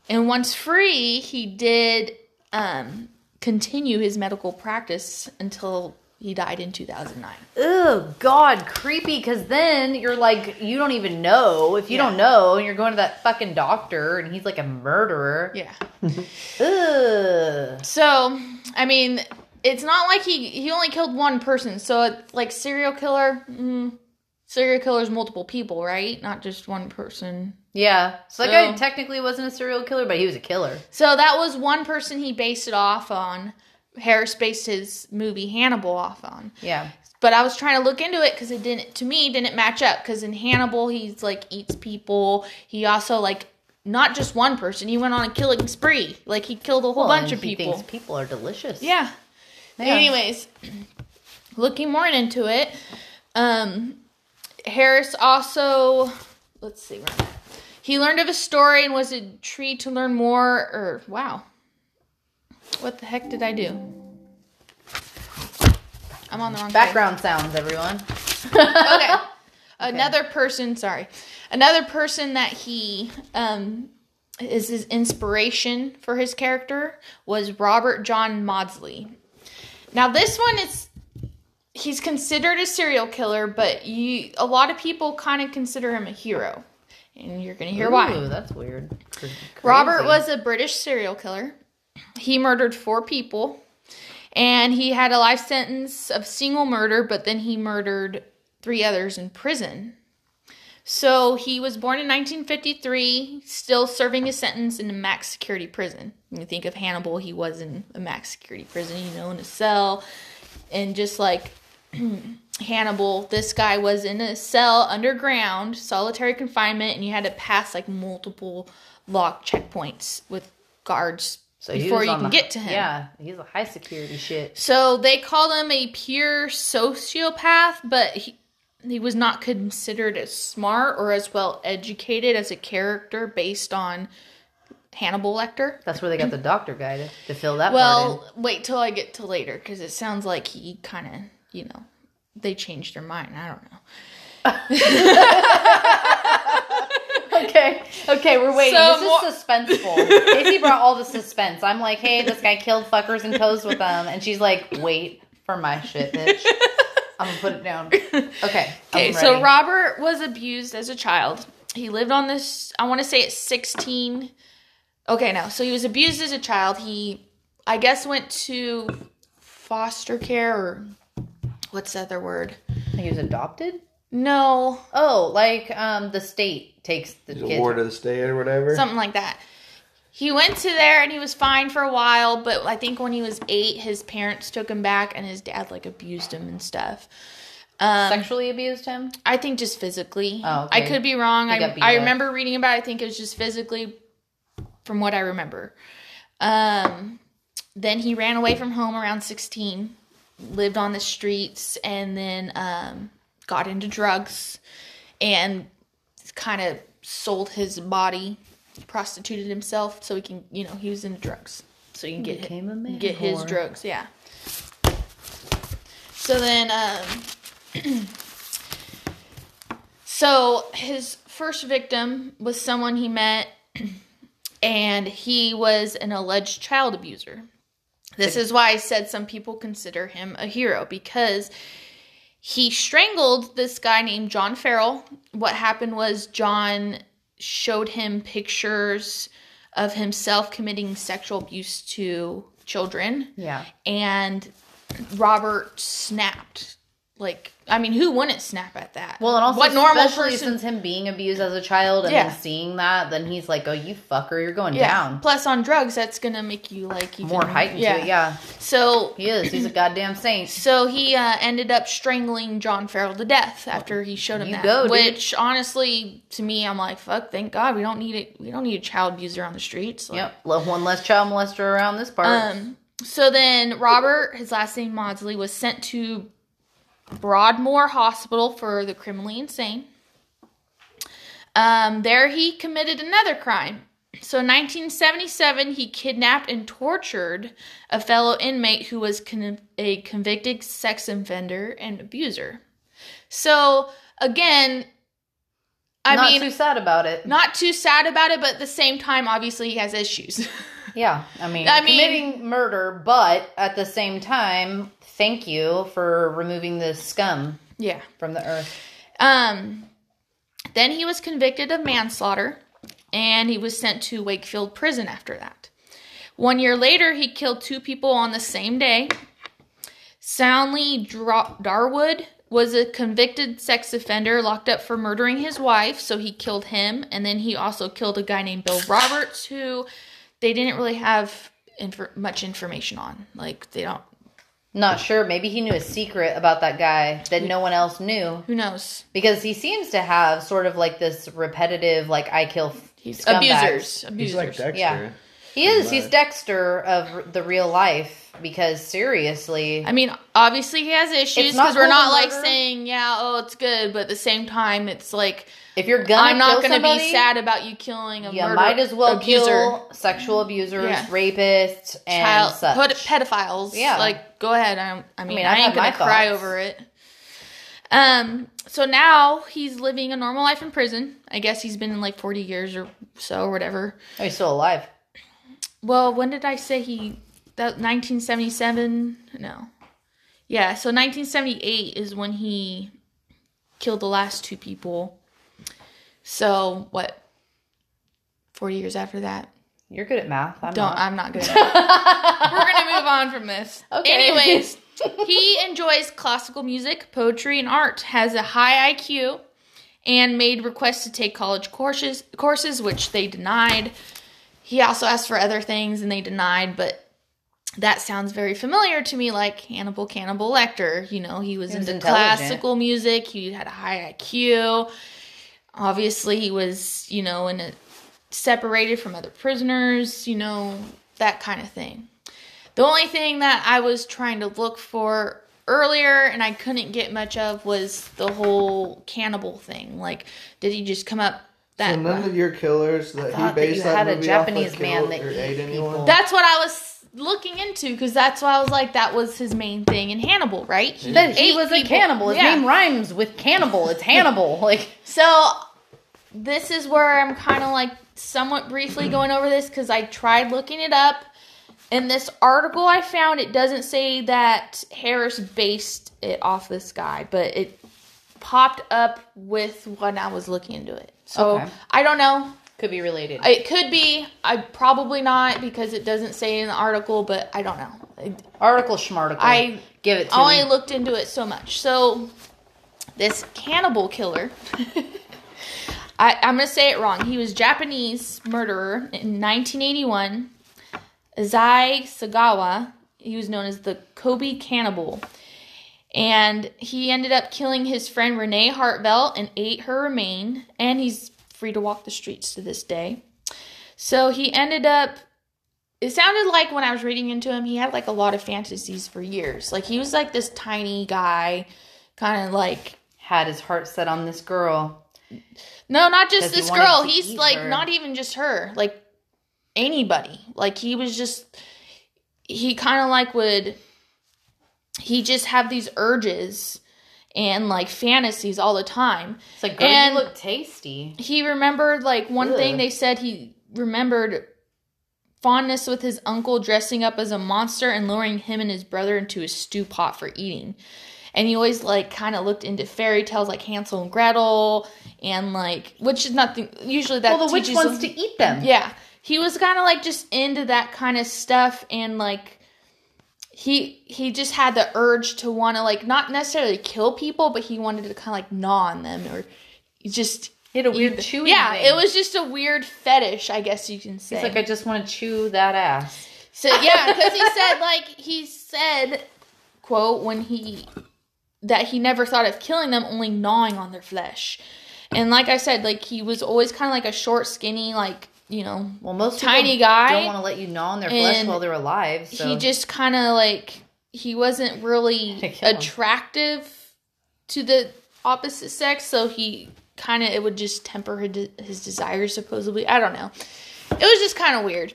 And once free, he did um, continue his medical practice until he died in 2009. Oh God, creepy. Because then you're like, you don't even know. If you Yeah. don't know, and you're going to that fucking doctor, and he's like a murderer. Yeah. (laughs) Ugh. So, I mean, it's not like he he only killed one person. So, it's like serial killer, mm, serial killer's multiple people, right? Not just one person. Yeah. So that So- guy technically wasn't a serial killer, but he was a killer. So that was one person he based it off on. Harris based his movie Hannibal off on. Yeah. But I was trying to look into it because it didn't, to me, didn't match up. Because in Hannibal, he's like eats people. He also like not just one person. He went on a killing spree. Like he killed a whole Well, bunch of people. people are delicious. Yeah. Yeah. Anyways, (clears throat) looking more into it, um, Harris also, let's see where He learned of a story and was intrigued to learn more. Or wow, what the heck did I do? I'm on the wrong page. Background sounds, everyone. (laughs) okay. Another person, sorry. Another person that he um is his inspiration for his character was Robert John Maudsley. Now this one is he's considered a serial killer, but you a lot of people kind of consider him a hero. And you're going to hear why. That's weird. Cr- Robert was a British serial killer. He murdered four people, and he had a life sentence of single murder, but then he murdered three others in prison. So he was born in 1953, still serving his sentence in a max security prison. When you think of Hannibal, he was in a max security prison, you know, in a cell. And just like (clears throat) Hannibal, this guy was in a cell underground, solitary confinement, and you had to pass like multiple lock checkpoints with guards So before you can the- get to him. Yeah, he's a high security shit. So they called him a pure sociopath, but he, he was not considered as smart or as well educated as a character based on Hannibal Lecter. That's where they got the (clears throat) doctor guy to, to fill that part Well, wait till I get to later because it sounds like he kind of, you know, they changed their mind. I don't know. (laughs) (laughs) Okay, we're waiting. So this is suspenseful. (laughs) Casey brought all the suspense. I'm like, hey, this guy killed fuckers and posed with them, and she's like, wait for my shit, bitch. (laughs) I'm gonna put it down. Okay. Okay, so. Robert was abused as a child. He lived on this, I want to say it's 16. Okay, no. So he was abused as a child. He, I guess, went to foster care or what's the other word? he was adopted. No, Oh, like um, the state takes the He's a kids. ward of the state or whatever. something like that. He went to there and he was fine for a while, but I think when he was eight, his parents took him back and his dad like abused him and stuff. Um, Sexually abused him. I think just physically. Oh, okay. I could be wrong. I, I remember reading about it. I think it was just physically from what I remember. Um, then he ran away from home around 16, lived on the streets, and then um, got into drugs and kind of sold his body, prostituted himself so he can, you know, he was into drugs. So you can get, Became a man get his drugs, yeah. So then, um, (clears throat) so his first victim was someone he met, (clears throat) and he was an alleged child abuser. This is why I said some people consider him a hero because he strangled this guy named John Farrell. What happened was John showed him pictures of himself committing sexual abuse to children Yeah. and Robert snapped. Like, I mean, who wouldn't snap at that? Well, and also, what normal especially person? since him being abused as a child and Yeah. then seeing that, then he's like, "Oh, you fucker, you're going yeah. down." Plus, on drugs, that's gonna make you like even More heightened to it. Yeah, So, he is. He's a goddamn saint. so he uh, ended up strangling John Farrell to death after he showed him You that. go, which, honestly, to me, I'm like, fuck. Thank God we don't need it. We don't need a child abuser on the streets. Like, Yep. Love one less child molester around this part. Um, so then Robert, his last name Maudsley, was sent to Broadmoor Hospital for the criminally insane. Um, there he committed another crime. So in 1977, he kidnapped and tortured a fellow inmate who was con- a convicted sex offender and abuser. So again, I Not mean, not too sad about it. not too sad about it, but at the same time, obviously he has issues. (laughs) Yeah, I mean, I mean- committing murder, but at the same time, thank you for removing the scum yeah. from the earth. Um, then he was convicted of manslaughter and he was sent to Wakefield prison after that. One year later, he killed two people on the same day. Salney Darwood was a convicted sex offender locked up for murdering his wife, so he killed him. And then he also killed a guy named Bill Roberts, who they didn't really have infor- much information on. Like, they don't, Not sure. Maybe he knew a secret about that guy that no one else knew. who knows? Because he seems to have sort of like this repetitive, like I kill f- He's scumbags. abusers. He's like Dexter. Yeah. He is. He's Dexter of the real life because seriously, I mean, obviously he has issues because we're cool to not like murder. saying, yeah, oh, it's good, but at the same time, it's like if you're gonna I'm not to somebody, be sad about you killing a You murder might as well abuser, kill sexual abusers, Yeah. rapists, and child, such. put pedophiles. Yeah. like go ahead. I, I mean, mean, I, I ain't gonna cry thoughts. over it. Um. So now he's living a normal life in prison. I guess he's been in like 40 years or so, or whatever. oh, he's still alive. Well, when did I say he? That 1977? No. Yeah. So 1978 is when he killed the last two people. So what? 40 years after that. You're good at math. I'm Don't. not. I'm not good. At (laughs) We're gonna move on from this. Okay. Anyways, (laughs) he enjoys classical music, poetry, and art. Has a high IQ, and made requests to take college courses, courses which they denied. He also asked for other things, and they denied. But that sounds very familiar to me, like Hannibal Cannibal Lecter. You know, he was, He was into classical music. He had a high IQ. Obviously, he was, you know, in a separated from other prisoners, you know, that kind of thing. The only thing that I was trying to look for earlier and I couldn't get much of was the whole cannibal thing. Like, did he just come up that So none of your killers that he that based you that had a Japanese man that ate anyone? people. That's what I was looking into because that's why I was like, that was his main thing in Hannibal, right? He he was a cannibal. His Yeah. name rhymes with cannibal. It's (laughs) Hannibal. Like So this is where I'm kind of like somewhat briefly going over this because I tried looking it up. In this article I found, it doesn't say that Harris based it off this guy, but it popped up with when I was looking into it. So Okay. I don't know. Could be related. It could be. I probably not because it doesn't say in the article, but I don't know. Article schmarticle. I give it to I only me. looked into it so much. So this cannibal killer, (laughs) I, I'm gonna say it wrong. He was Japanese murderer in 1981. Zai Sagawa. He was known as the Kobe Cannibal. And he ended up killing his friend Renee Hartvelt and ate her remain. And he's free to walk the streets to this day. So he ended up it sounded like when I was reading into him, he had like a lot of fantasies for years. Like he was like this tiny guy, kind of like Had his heart set on this girl. no, not just this wanted girl. He's like her. not even just her, like anybody. Like he was just he kind of like would he just have these urges and like fantasies all the time. It's like, girl, And- you look tasty. he remembered like one thing they said he remembered fondness with his uncle dressing up as a monster and luring him and his brother into a stew pot for eating and he always like kind of looked into fairy tales like hansel and gretel and like which is nothing usually that Well, the witch wants them- to eat them. yeah he was kind of like just into that kind of stuff and like he he just had the urge to want to like not necessarily kill people but he wanted to kind of like gnaw on them or just He had a weird chewing. Yeah, thing. it was just a weird fetish, I guess you can say. He's like, I just want to chew that ass. so yeah, because he said like he said, quote when he that he never thought of killing them, only gnawing on their flesh. And like I said, like he was always kind of like a short, skinny, like you know, Well, most Tiny guy, don't want to let you gnaw on their flesh while they're alive. So he just kind of like he wasn't really To kill him. attractive to the opposite sex, so he kind of it would just temper his, his desires. Supposedly, I don't know. It was just kind of weird.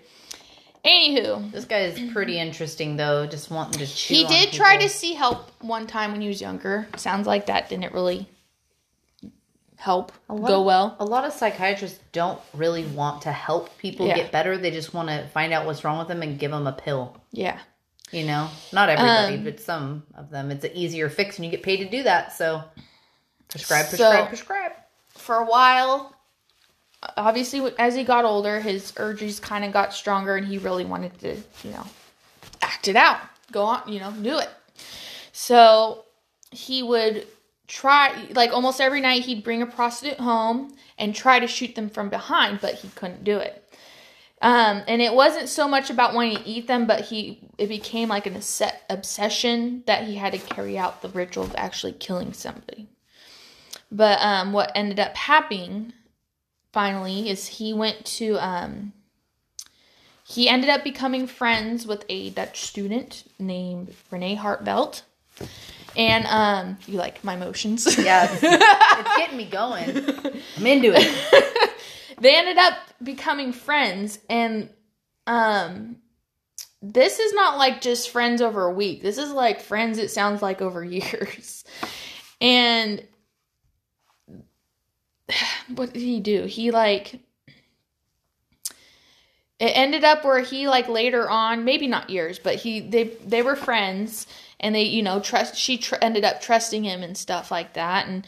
Anywho, this guy is pretty interesting, though. Just wanting to chew. he did try to see help one time when he was younger. Sounds like that didn't really help go of- well. A lot of psychiatrists don't really want to help people Yeah. get better. They just want to find out what's wrong with them and give them a pill. Yeah. You know, not everybody, Um, but some of them. It's an easier fix, and you get paid to do that. So, prescribe, So- prescribe, prescribe. for a while obviously as he got older his urges kind of got stronger and he really wanted to you know act it out go on you know do it so he would try like almost every night he'd bring a prostitute home and try to shoot them from behind but he couldn't do it um, and it wasn't so much about wanting to eat them but he it became like an obse- obsession that he had to carry out the ritual of actually killing somebody but um, what ended up happening finally is he went to um, he ended up becoming friends with a Dutch student named Renee Hartvelt. And um, you like my motions? (laughs) Yeah, it's, it's getting me going. I'm into it. (laughs) they ended up becoming friends and um this is not like just friends over a week this is like friends it sounds like over (laughs) years and (sighs) what did he do he like it ended up where he like later on maybe not years but he they they were friends and they you know trust she tr- ended up trusting him and stuff like that and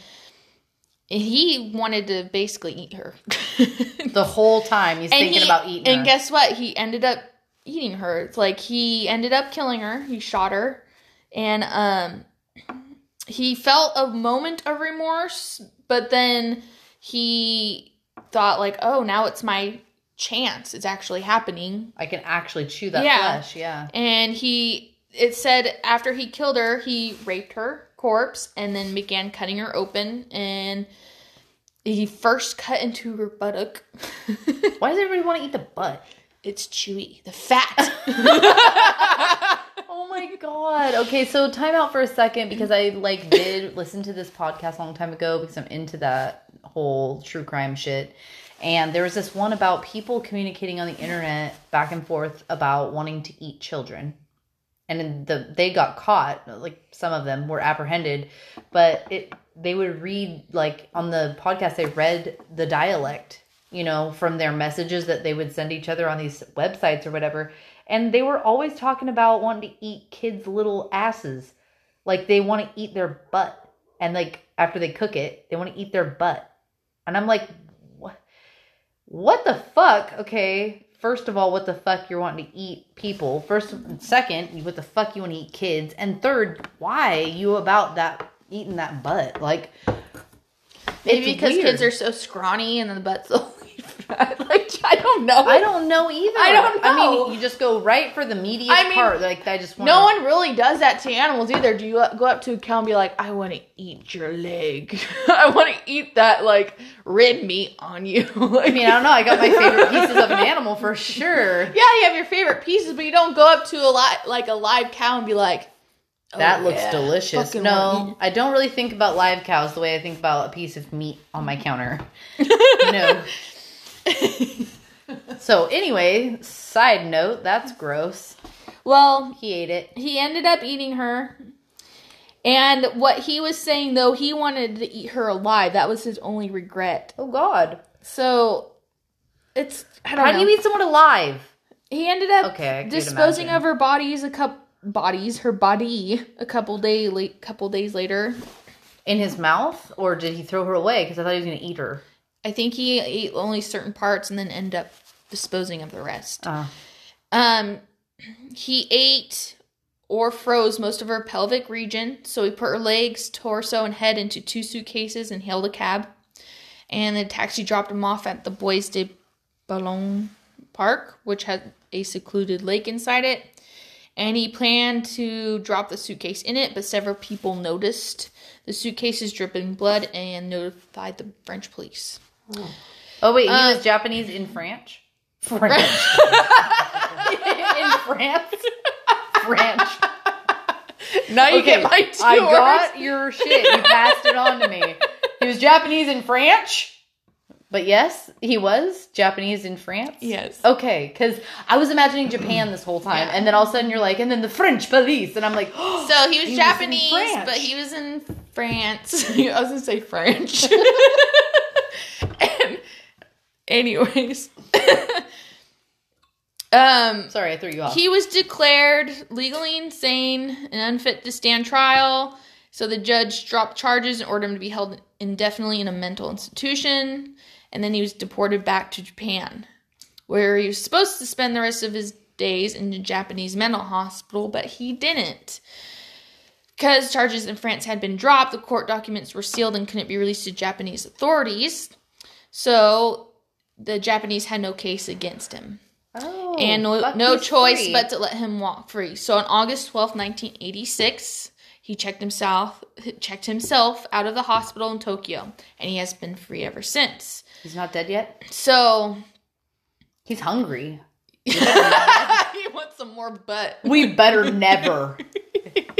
he wanted to basically eat her (laughs) The whole time he's thinking he- about eating And her. guess what? He ended up eating her. It's like he ended up killing her. He shot her, and um, he felt a moment of remorse, but then he thought like, oh, now it's my chance. It's actually happening. I can actually chew that Yeah. flesh. Yeah. And he, it said after he killed her, he raped her corpse and then began cutting her open and. He first cut into her buttock. (laughs) Why does everybody want to eat the butt? It's chewy. The fat. (laughs) Oh my god. Okay, so time out for a second because I like did listen to this podcast a long time ago because I'm into that whole true crime shit. And there was this one about people communicating on the internet back and forth about wanting to eat children. And the they got caught, like some of them were apprehended, but it they would read like on the podcast they read the dialect you know, from their messages that they would send each other on these websites or whatever. And they were always talking about wanting to eat kids' little asses. Like they want to eat their butt. And like after they cook it, they want to eat their butt. And I'm like, what? What the fuck? Okay. First of all, what the fuck you're wanting to eat people? First, second, what the fuck you want to eat kids? And third, why you about that eating that butt? Like, Maybe because weird. kids are so scrawny and the butt's (laughs) so. (laughs) Like I don't know. I don't know either. I don't know. I mean, you just go right for the meatiest I mean, part. Like I just want. no one really does that to animals either. Do you go up to a cow and be like, "I want to eat your leg. (laughs) I want to eat that like rib meat on you." (laughs) I mean, I don't know. I got my favorite pieces of an animal for sure. yeah, you have your favorite pieces, but you don't go up to a li- like a live cow and be like, "Oh, That looks yeah, delicious. fucking No, I don't really think about live cows the way I think about a piece of meat on my counter. no. (laughs) so anyway, side note, that's gross. Well, He ate it. he ended up eating her. And what he was saying though, he wanted to eat her alive. That was his only regret. Oh God! So it's I don't How know. do you eat someone alive? He ended up Okay, disposing imagine. of her bodies a couple bodies, her body a couple day late couple days later. In his mouth, or did he throw her away? Because I thought he was going to eat her. I think he ate only certain parts and then ended up disposing of the rest. Uh, Um, he ate or froze most of her pelvic region. So he put her legs, torso, and head into two suitcases and hailed a cab. And the taxi dropped him off at the Bois de Boulogne Park, which had a secluded lake inside it. And he planned to drop the suitcase in it, but several people noticed the suitcases dripping blood and notified the French police. Oh wait, he Uh, was Japanese in French. French. (laughs) in France. French. Now you Okay, get my two I got your shit. You passed it on to me. He was Japanese in French. But yes, he was Japanese in France. Yes. Okay, because I was imagining Japan this whole time, and then all of a sudden you're like, and then the French police, and I'm like, oh, So he was He Japanese, France. but he was in France. (laughs) I was gonna say French. (laughs) anyways, (laughs) um, sorry, I threw you off. he was declared legally insane and unfit to stand trial. So the judge dropped charges and ordered him to be held indefinitely in a mental institution. And then he was deported back to Japan, where he was supposed to spend the rest of his days in a Japanese mental hospital, but he didn't. Because charges in France had been dropped, the court documents were sealed and couldn't be released to Japanese authorities. So the Japanese had no case against him oh, and no, no choice free. but to let him walk free. So on August twelfth, 1986, he checked himself checked himself out of the hospital in Tokyo, and he has been free ever since. he's not dead yet. So He's hungry. (laughs) he wants some more butt. we better never (laughs)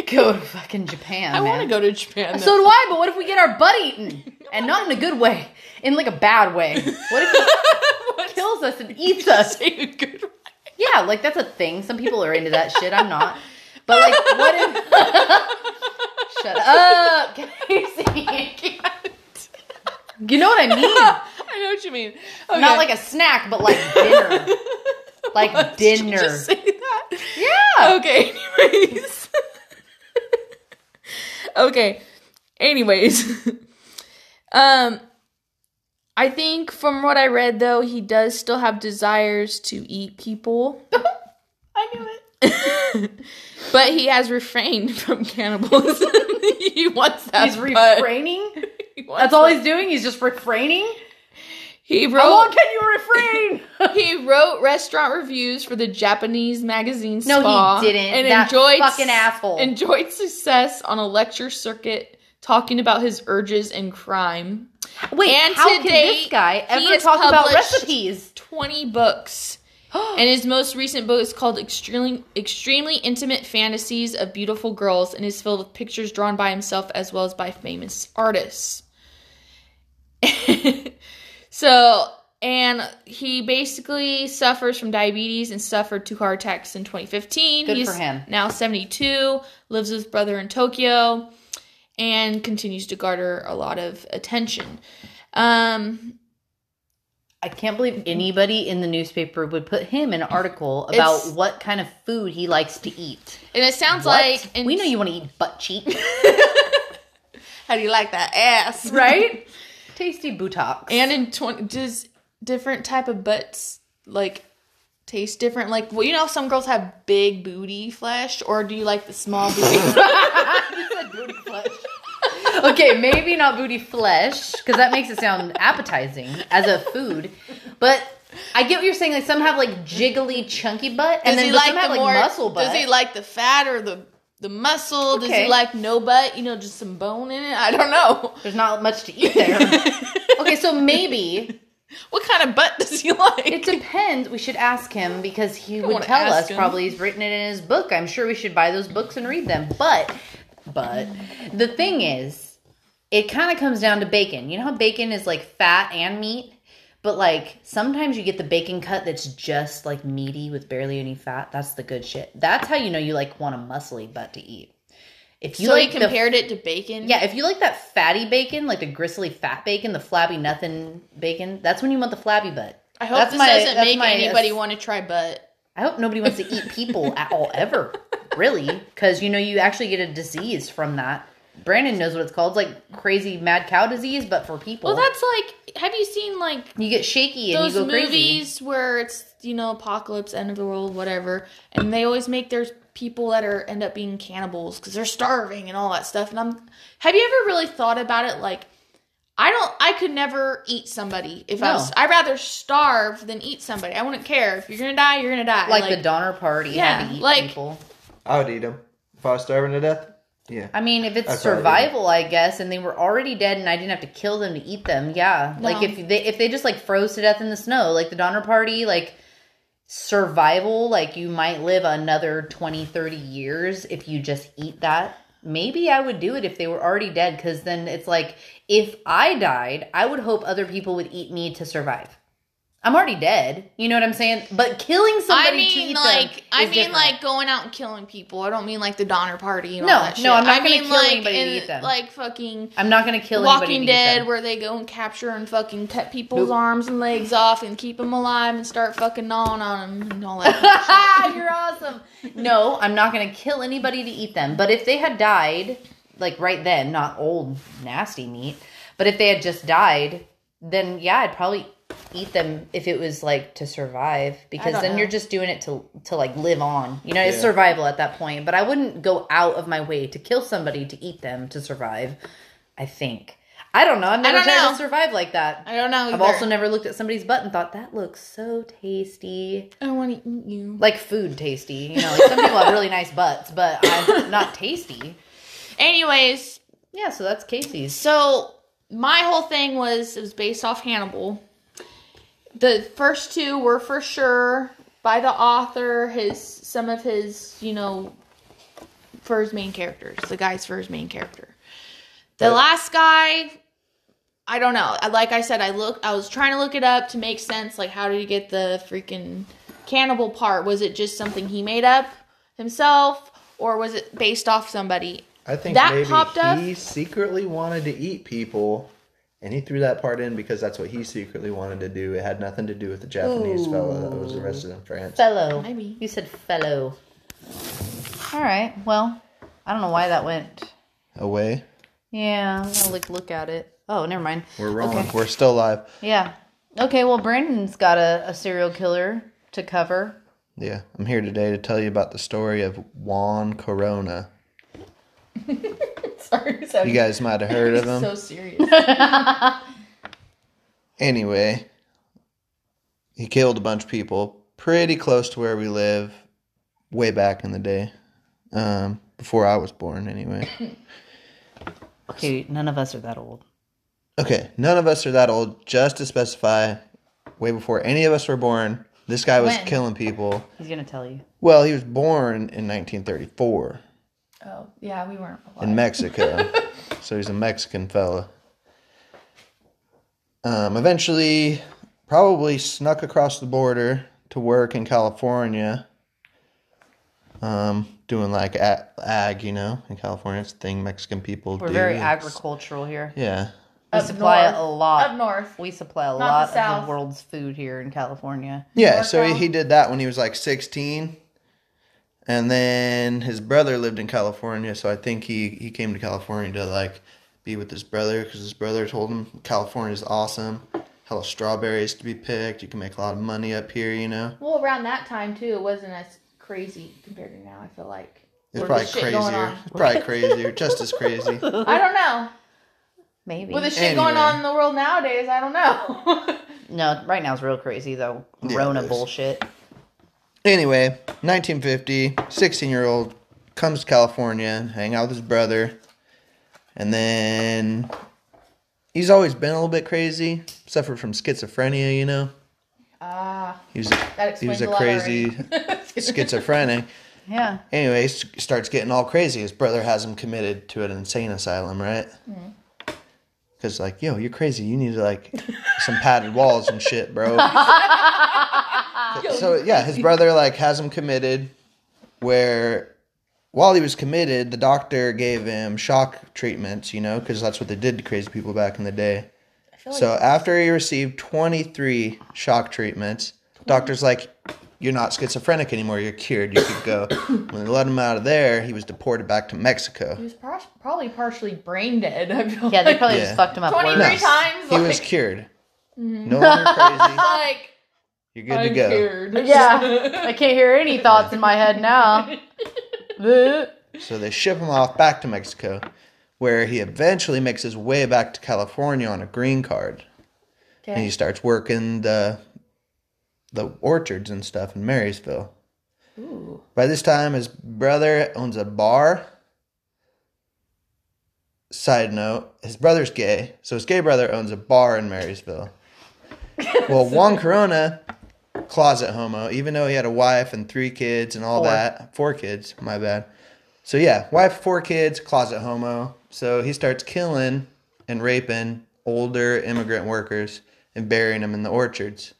go to fucking Japan. I want to go to Japan. So do I, but what if we get our butt eaten? And not in a good way, in like a bad way. What if he (laughs) kills us and eats us? (laughs) Say a good way. Yeah, like that's a thing. Some people are into that shit. I'm not. But like, what if? (laughs) Shut up, Casey. You know what I mean? I know what you mean. Okay. Not like a snack, but like dinner. Like What? Did you dinner. just say that? Yeah. Okay. Anyways. Okay. Anyways. (laughs) um I think from what I read though, he does still have desires to eat people. (laughs) I knew it. (laughs) but he has refrained from cannibalism. he wants that He's butt. refraining. He wants That's all that- he's doing. He's just refraining. He How long wrote can you refrain? (laughs) he wrote restaurant reviews for the Japanese magazine No, he didn't. and That enjoyed fucking asshole. enjoyed success on a lecture circuit talking about his urges and crime. Wait, And how to can this guy ever talk about recipes? 20 books. (gasps) and his most recent book is called Extremely Extremely Intimate Fantasies of Beautiful Girls and is filled with pictures drawn by himself as well as by famous artists. (laughs) so, and he basically suffers from diabetes and suffered two heart attacks in 2015. Good He's for him. now 72, lives with his brother in Tokyo, and continues to garner a lot of attention. Um, I can't believe anybody in the newspaper would put him in an article about It's- what kind of food he likes to eat. and it sounds What? like and we know you want to eat butt cheek, (laughs) How do you like that ass? right? (laughs) Tasty buttocks. And in twenty, does different type of butts like taste different? Like, well, you know, some girls have big booty flesh, or do you like the small booty? You said booty flesh. (laughs) okay, maybe not booty flesh because that makes it sound appetizing as a food. But I get what you're saying. Like some have like jiggly, chunky butt, and does then he like some the have like more? muscle butt. Does he like the fat or the the muscle? Does he like no butt? You know, just some bone in it. I don't know. There's not much to eat there. (laughs) okay, so maybe What kind of butt does he like? it depends. We should ask him because he would tell us. him. Probably he's written it in his book. I'm sure we should buy those books and read them. But, but the thing is, it kind of comes down to bacon. You know how bacon is like fat and meat, but like sometimes you get the bacon cut that's just like meaty with barely any fat. That's the good shit. That's how you know you like want a muscly butt to eat. If you so like he the compared it to bacon. yeah, if you like that fatty bacon, like the gristly fat bacon, the flabby nothing bacon, that's when you want the flabby butt. I hope That's this my- doesn't make my- anybody want to try butt. I hope nobody wants to eat people at all ever, (laughs) really, because you know you actually get a disease from that. Brandon knows what it's called. It's like crazy mad cow disease, but for people. Well, that's like. Have you seen like you get shaky and those you go crazy. movies where it's you know apocalypse, end of the world, whatever, and they always make their people that are end up being cannibals because they're starving and all that stuff. And I'm, have you ever really thought about it? Like, I don't, I could never eat somebody if I No. was. I'd rather starve than eat somebody. I wouldn't care if you're gonna die, you're gonna die. Like, the Donner Party Yeah, had to eat like- people. I would eat them if I was starving to death. Yeah. I mean, if it's That's all I survival, I guess, and they were already dead, and I didn't have to kill them to eat them. Yeah, like if they if they just like froze to death in the snow, like the Donner Party, like survival, like you might live another 20, 30 years if you just eat that. Maybe I would do it if they were already dead, because then it's like if I died, I would hope other people would eat me to survive. I'm already dead. You know what I'm saying? But killing somebody I to mean, eat like, them I mean, different. like going out and killing people. I don't mean like the Donner Party and No, all that shit. no, I'm not I gonna mean, kill like, anybody to eat them. Like fucking I'm not gonna kill anybody. Walking to eat Dead, where they go and capture and fucking cut people's Nope. arms and legs off and keep them alive and start fucking gnawing on them and all that. kind of. (laughs) You're awesome. No, I'm not going to kill anybody to eat them. But if they had died, like right then, not old, nasty meat, but if they had just died, then yeah, I'd probably eat them if it was like to survive because then know. you're just doing it to to like live on. You know, it's survival at that point. But I wouldn't go out of my way to kill somebody to eat them to survive. I think. I don't know. I've never don't tried know. to survive like that. I don't know. I've also never looked at somebody's butt and thought that looks so tasty I want to eat you. like food tasty. You know, like some people have really nice butts, but I'm not tasty. Anyways, Yeah, so that's Casey's. so my whole thing was it was based off Hannibal. The first two were for sure by the author, his some of his, you know, for his main characters, the guys for his main character. The last guy, I don't know. Like I said, I look, I was trying to look it up to make sense. Like, how did he get the freaking cannibal part? Was it just something he made up himself, or was it based off somebody? I think That maybe popped up? he secretly wanted to eat people, and he threw that part in because that's what he secretly wanted to do. It had nothing to do with the Japanese fellow that was arrested in France. Fellow. Maybe. You said fellow. All right. Well, I don't know why that went. Away. Yeah, I'm gonna like look at it. Oh, never mind. We're wrong. Okay. We're still live. Yeah. Okay. Well, Brandon's got a, a serial killer to cover. Yeah, I'm here today to tell you about the story of Juan Corona. (laughs) (laughs) Sorry, so You guys might have heard of (laughs) him. so serious. (laughs) Anyway, he killed a bunch of people pretty close to where we live, way back in the day, um, before I was born. Anyway, Okay, none of us are that old. okay, none of us are that old. Just to specify, way before any of us were born, this guy was When? killing people. He's gonna tell you. Well, he was born in 1934 oh, yeah, we weren't alive. in Mexico, (laughs) so he's a Mexican fella. Um, eventually, probably snuck across the border to work in California. Um, doing like a- ag, you know, in California, it's a thing Mexican people We're do. very It's- agricultural here. Yeah, We Up supply north. a lot. Up north. We supply a the lot of South. the world's food here in California. yeah. North So he, he did that when he was like sixteen, and then his brother lived in California. So I think he he came to California to like be with his brother because his brother told him California's awesome. Hella strawberries to be picked. You can make a lot of money up here. You know. Well, around that time too, it wasn't as crazy compared to now. I feel like It's probably the shit going crazier. It's probably (laughs) crazier, just as crazy. I don't know. Maybe. With the shit going on in the world nowadays, I don't know. (laughs) no, right now is real crazy though. Yeah, Rona bullshit. Anyway, 1950, 16 year old comes to California, hang out with his brother, and then he's always been a little bit crazy. Suffered from schizophrenia, you know. Ah, He was that he was a a crazy (laughs) schizophrenic. Yeah. Anyway, he starts getting all crazy. His brother has him committed to an insane asylum, right? Because like, yo, you're crazy. You need like some padded walls and shit, bro. (laughs) so yeah, his brother like has him committed. Where while he was committed, the doctor gave him shock treatments. You know, because that's what they did to crazy people back in the day. I feel like So after he received 23 shock treatments, doctor's like, you're not schizophrenic anymore. You're cured. You could go. (coughs) when they let him out of there, he was deported back to Mexico. he was par- probably partially brain dead. I feel Yeah, they like. probably Yeah. just fucked him up 23 worse. times. He was like- cured. Mm-hmm. No longer crazy. (laughs) like You're good I'm to go. cured. Uh, yeah. (laughs) I can't hear any thoughts in my head now. (laughs) So they ship him off back to Mexico, where he eventually makes his way back to California on a green card. And he starts working the the orchards and stuff in Marysville. Ooh. By this time, his brother owns a bar. Side note: His brother's gay, so his gay brother owns a bar in Marysville. (laughs) well, Juan Corona, closet homo, even though he had a wife and three kids and all Four. that. Four kids, my bad. So yeah, wife, four kids, closet homo. So he starts killing and raping older immigrant workers and burying them in the orchards.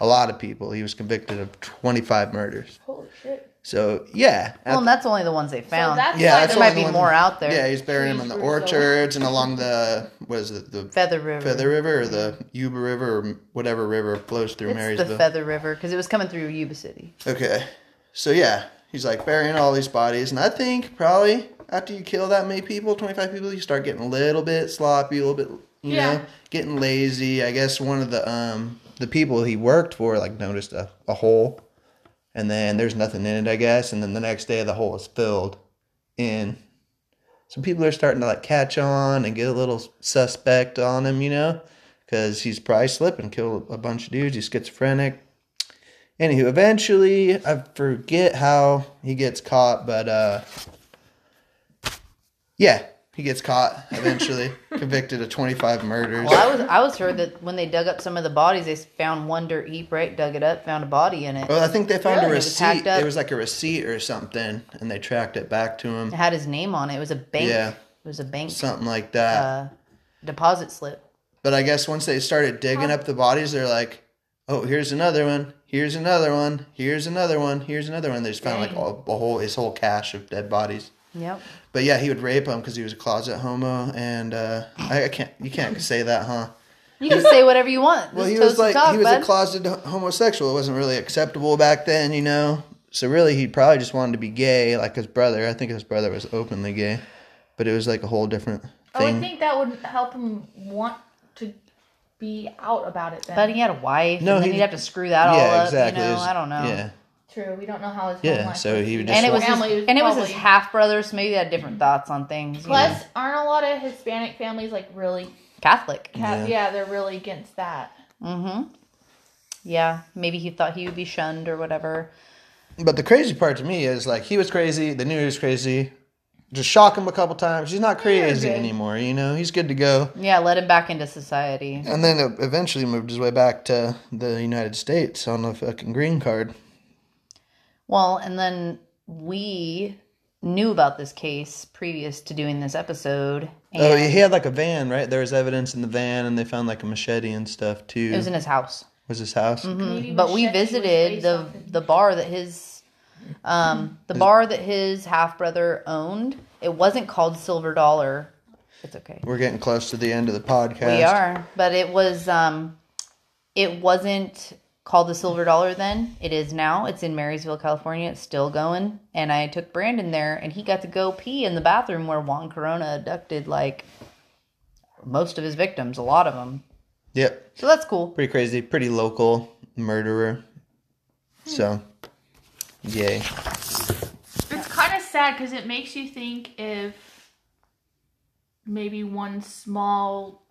A lot of people. He was convicted of 25 murders. Holy shit. So yeah, Well, and that's only the ones they found. that's yeah, that's there the might be one- more out there. Yeah, he's burying them in the Trees so- orchards and along the what is it the Feather River. Feather River or the Yuba River or whatever river flows through It's Marysville. the Feather River because it was coming through Yuba City. Okay. So yeah, he's like burying all these bodies, and I think probably after you kill that many people, twenty five people, you start getting a little bit sloppy, a little bit, you Yeah. know, getting lazy. I guess one of the um the people he worked for like noticed a, a hole, and then there's nothing in it, I guess, and then the next day the hole is filled in. So people are starting to like catch on and get a little suspect on him, you know, because he's probably slipping, kill a bunch of dudes. He's schizophrenic. Anywho, eventually, I forget how he gets caught, but uh, yeah, he gets caught eventually. (laughs) convicted of 25 murders. Well, I was I was heard that when they dug up some of the bodies, they found one dirt heap, right? Dug it up, found a body in it. Well, I think they found Really? a It was receipt. hacked up? There was like a receipt or something, and they tracked it back to him. It had his name on it. It was a bank. Yeah. It was a bank Something like that. uh, deposit slip. But I guess once they started digging up the bodies, they're like, "Oh, here's another one. Here's another one. Here's another one. Here's another one." They just found like Dang. all, a whole his whole cache of dead bodies. Yep. But yeah, he would rape them because he was a closet homo, and uh, I, I can't. You can't say that, huh? You can say whatever you want. Well, This he was like talk, he was bud. a closeted homosexual. It wasn't really acceptable back then, you know. So really, he probably just wanted to be gay, like his brother. I think his brother was openly gay, but it was like a whole different thing. I would think that would help him want to be out about it then. But he had a wife, No, and then he- he'd have to screw that all yeah, up. exactly. You know, was- I don't know. Yeah, True, we don't know how his Yeah, home life so was. he would just And it was his, Family was and it was his probably- half brother, so maybe they had different thoughts on things. you Plus, know. aren't a lot of Hispanic families like really? Catholic. Have, Yeah. yeah. they're really against that. Mm-hmm. Yeah, maybe he thought he would be shunned or whatever. but the crazy part to me is like he was crazy. They knew he was crazy. Just shock him a couple times. He's not crazy good. anymore. You know, he's good to go. Yeah, let him back into society. And then eventually moved his way back to the United States on a fucking green card. Well, and then we knew about this case previous to doing this episode. And Oh, he had like a van, right? There was evidence in the van, and they found like a machete and stuff too. it was in his house. was his house? Maybe But we visited the the bar that his um the bar that his half brother owned. It wasn't called Silver Dollar. It's okay. We're getting close to the end of the podcast. We are, but it was um it wasn't called the Silver Dollar then. It is now. It's in Marysville, California. It's still going. And I took Brandon there and he got to go pee in the bathroom where Juan Corona abducted like most of his victims, a lot of them. Yep. So that's cool. Pretty crazy. Pretty local murderer. Hmm. So, yay. It's kind of sad because it makes you think if maybe one small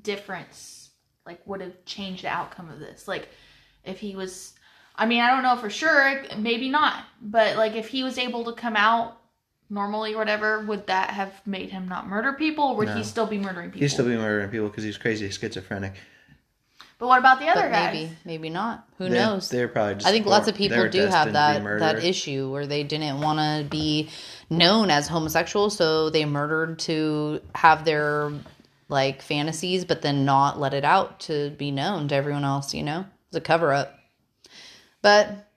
difference like would have changed the outcome of this. Like if he was I mean, I don't know for sure, maybe not. But like if he was able to come out normally or whatever, would that have made him not murder people or would No. he still be murdering people? He'd still be murdering people because he's crazy schizophrenic. but what about the other But guys? maybe, maybe not. Who They- knows? They're probably just I think lots of people do have destined to be that that issue where they didn't want to be known as homosexual, so they murdered to have their like fantasies, but then not let it out to be known to everyone else. You know, it's a cover up. But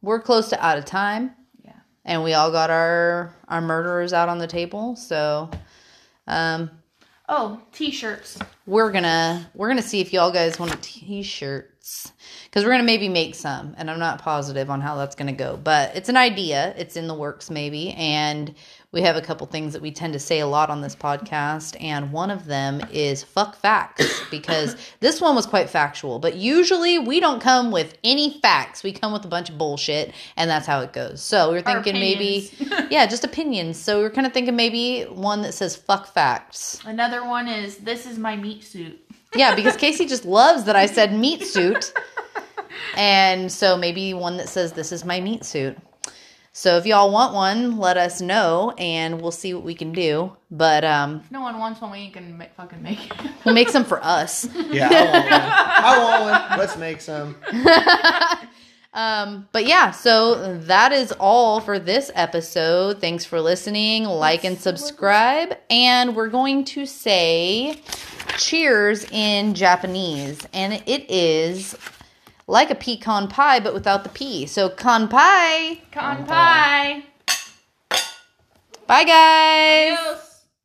we're close to out of time, Yeah. and we all got our our murderers out on the table. So, um, Oh, t-shirts. we're gonna we're gonna see if y'all guys want t-shirts because we're gonna maybe make some and i'm not positive on how that's gonna go but it's an idea it's in the works maybe and we have a couple things that we tend to say a lot on this podcast and one of them is fuck facts (coughs) because this one was quite factual but usually we don't come with any facts we come with a bunch of bullshit and that's how it goes so we we're thinking maybe (laughs) yeah just opinions so we we're kind of thinking maybe one that says fuck facts Another one is this is my meat suit. (laughs) yeah, because Casey just loves that I said meat suit. (laughs) And so maybe one that says this is my meat suit. So if y'all want one, let us know and we'll see what we can do. But um If no one wants one, we can make, fucking make it. we'll (laughs) make some for us. (laughs) Yeah, I want one. I want one. Let's make some. (laughs) Um but yeah, so that is all for this episode. Thanks for listening. Like and subscribe and we're going to say cheers in Japanese and it is like a pecan pie but without the P. So kanpai. pie. Bye guys. Adios.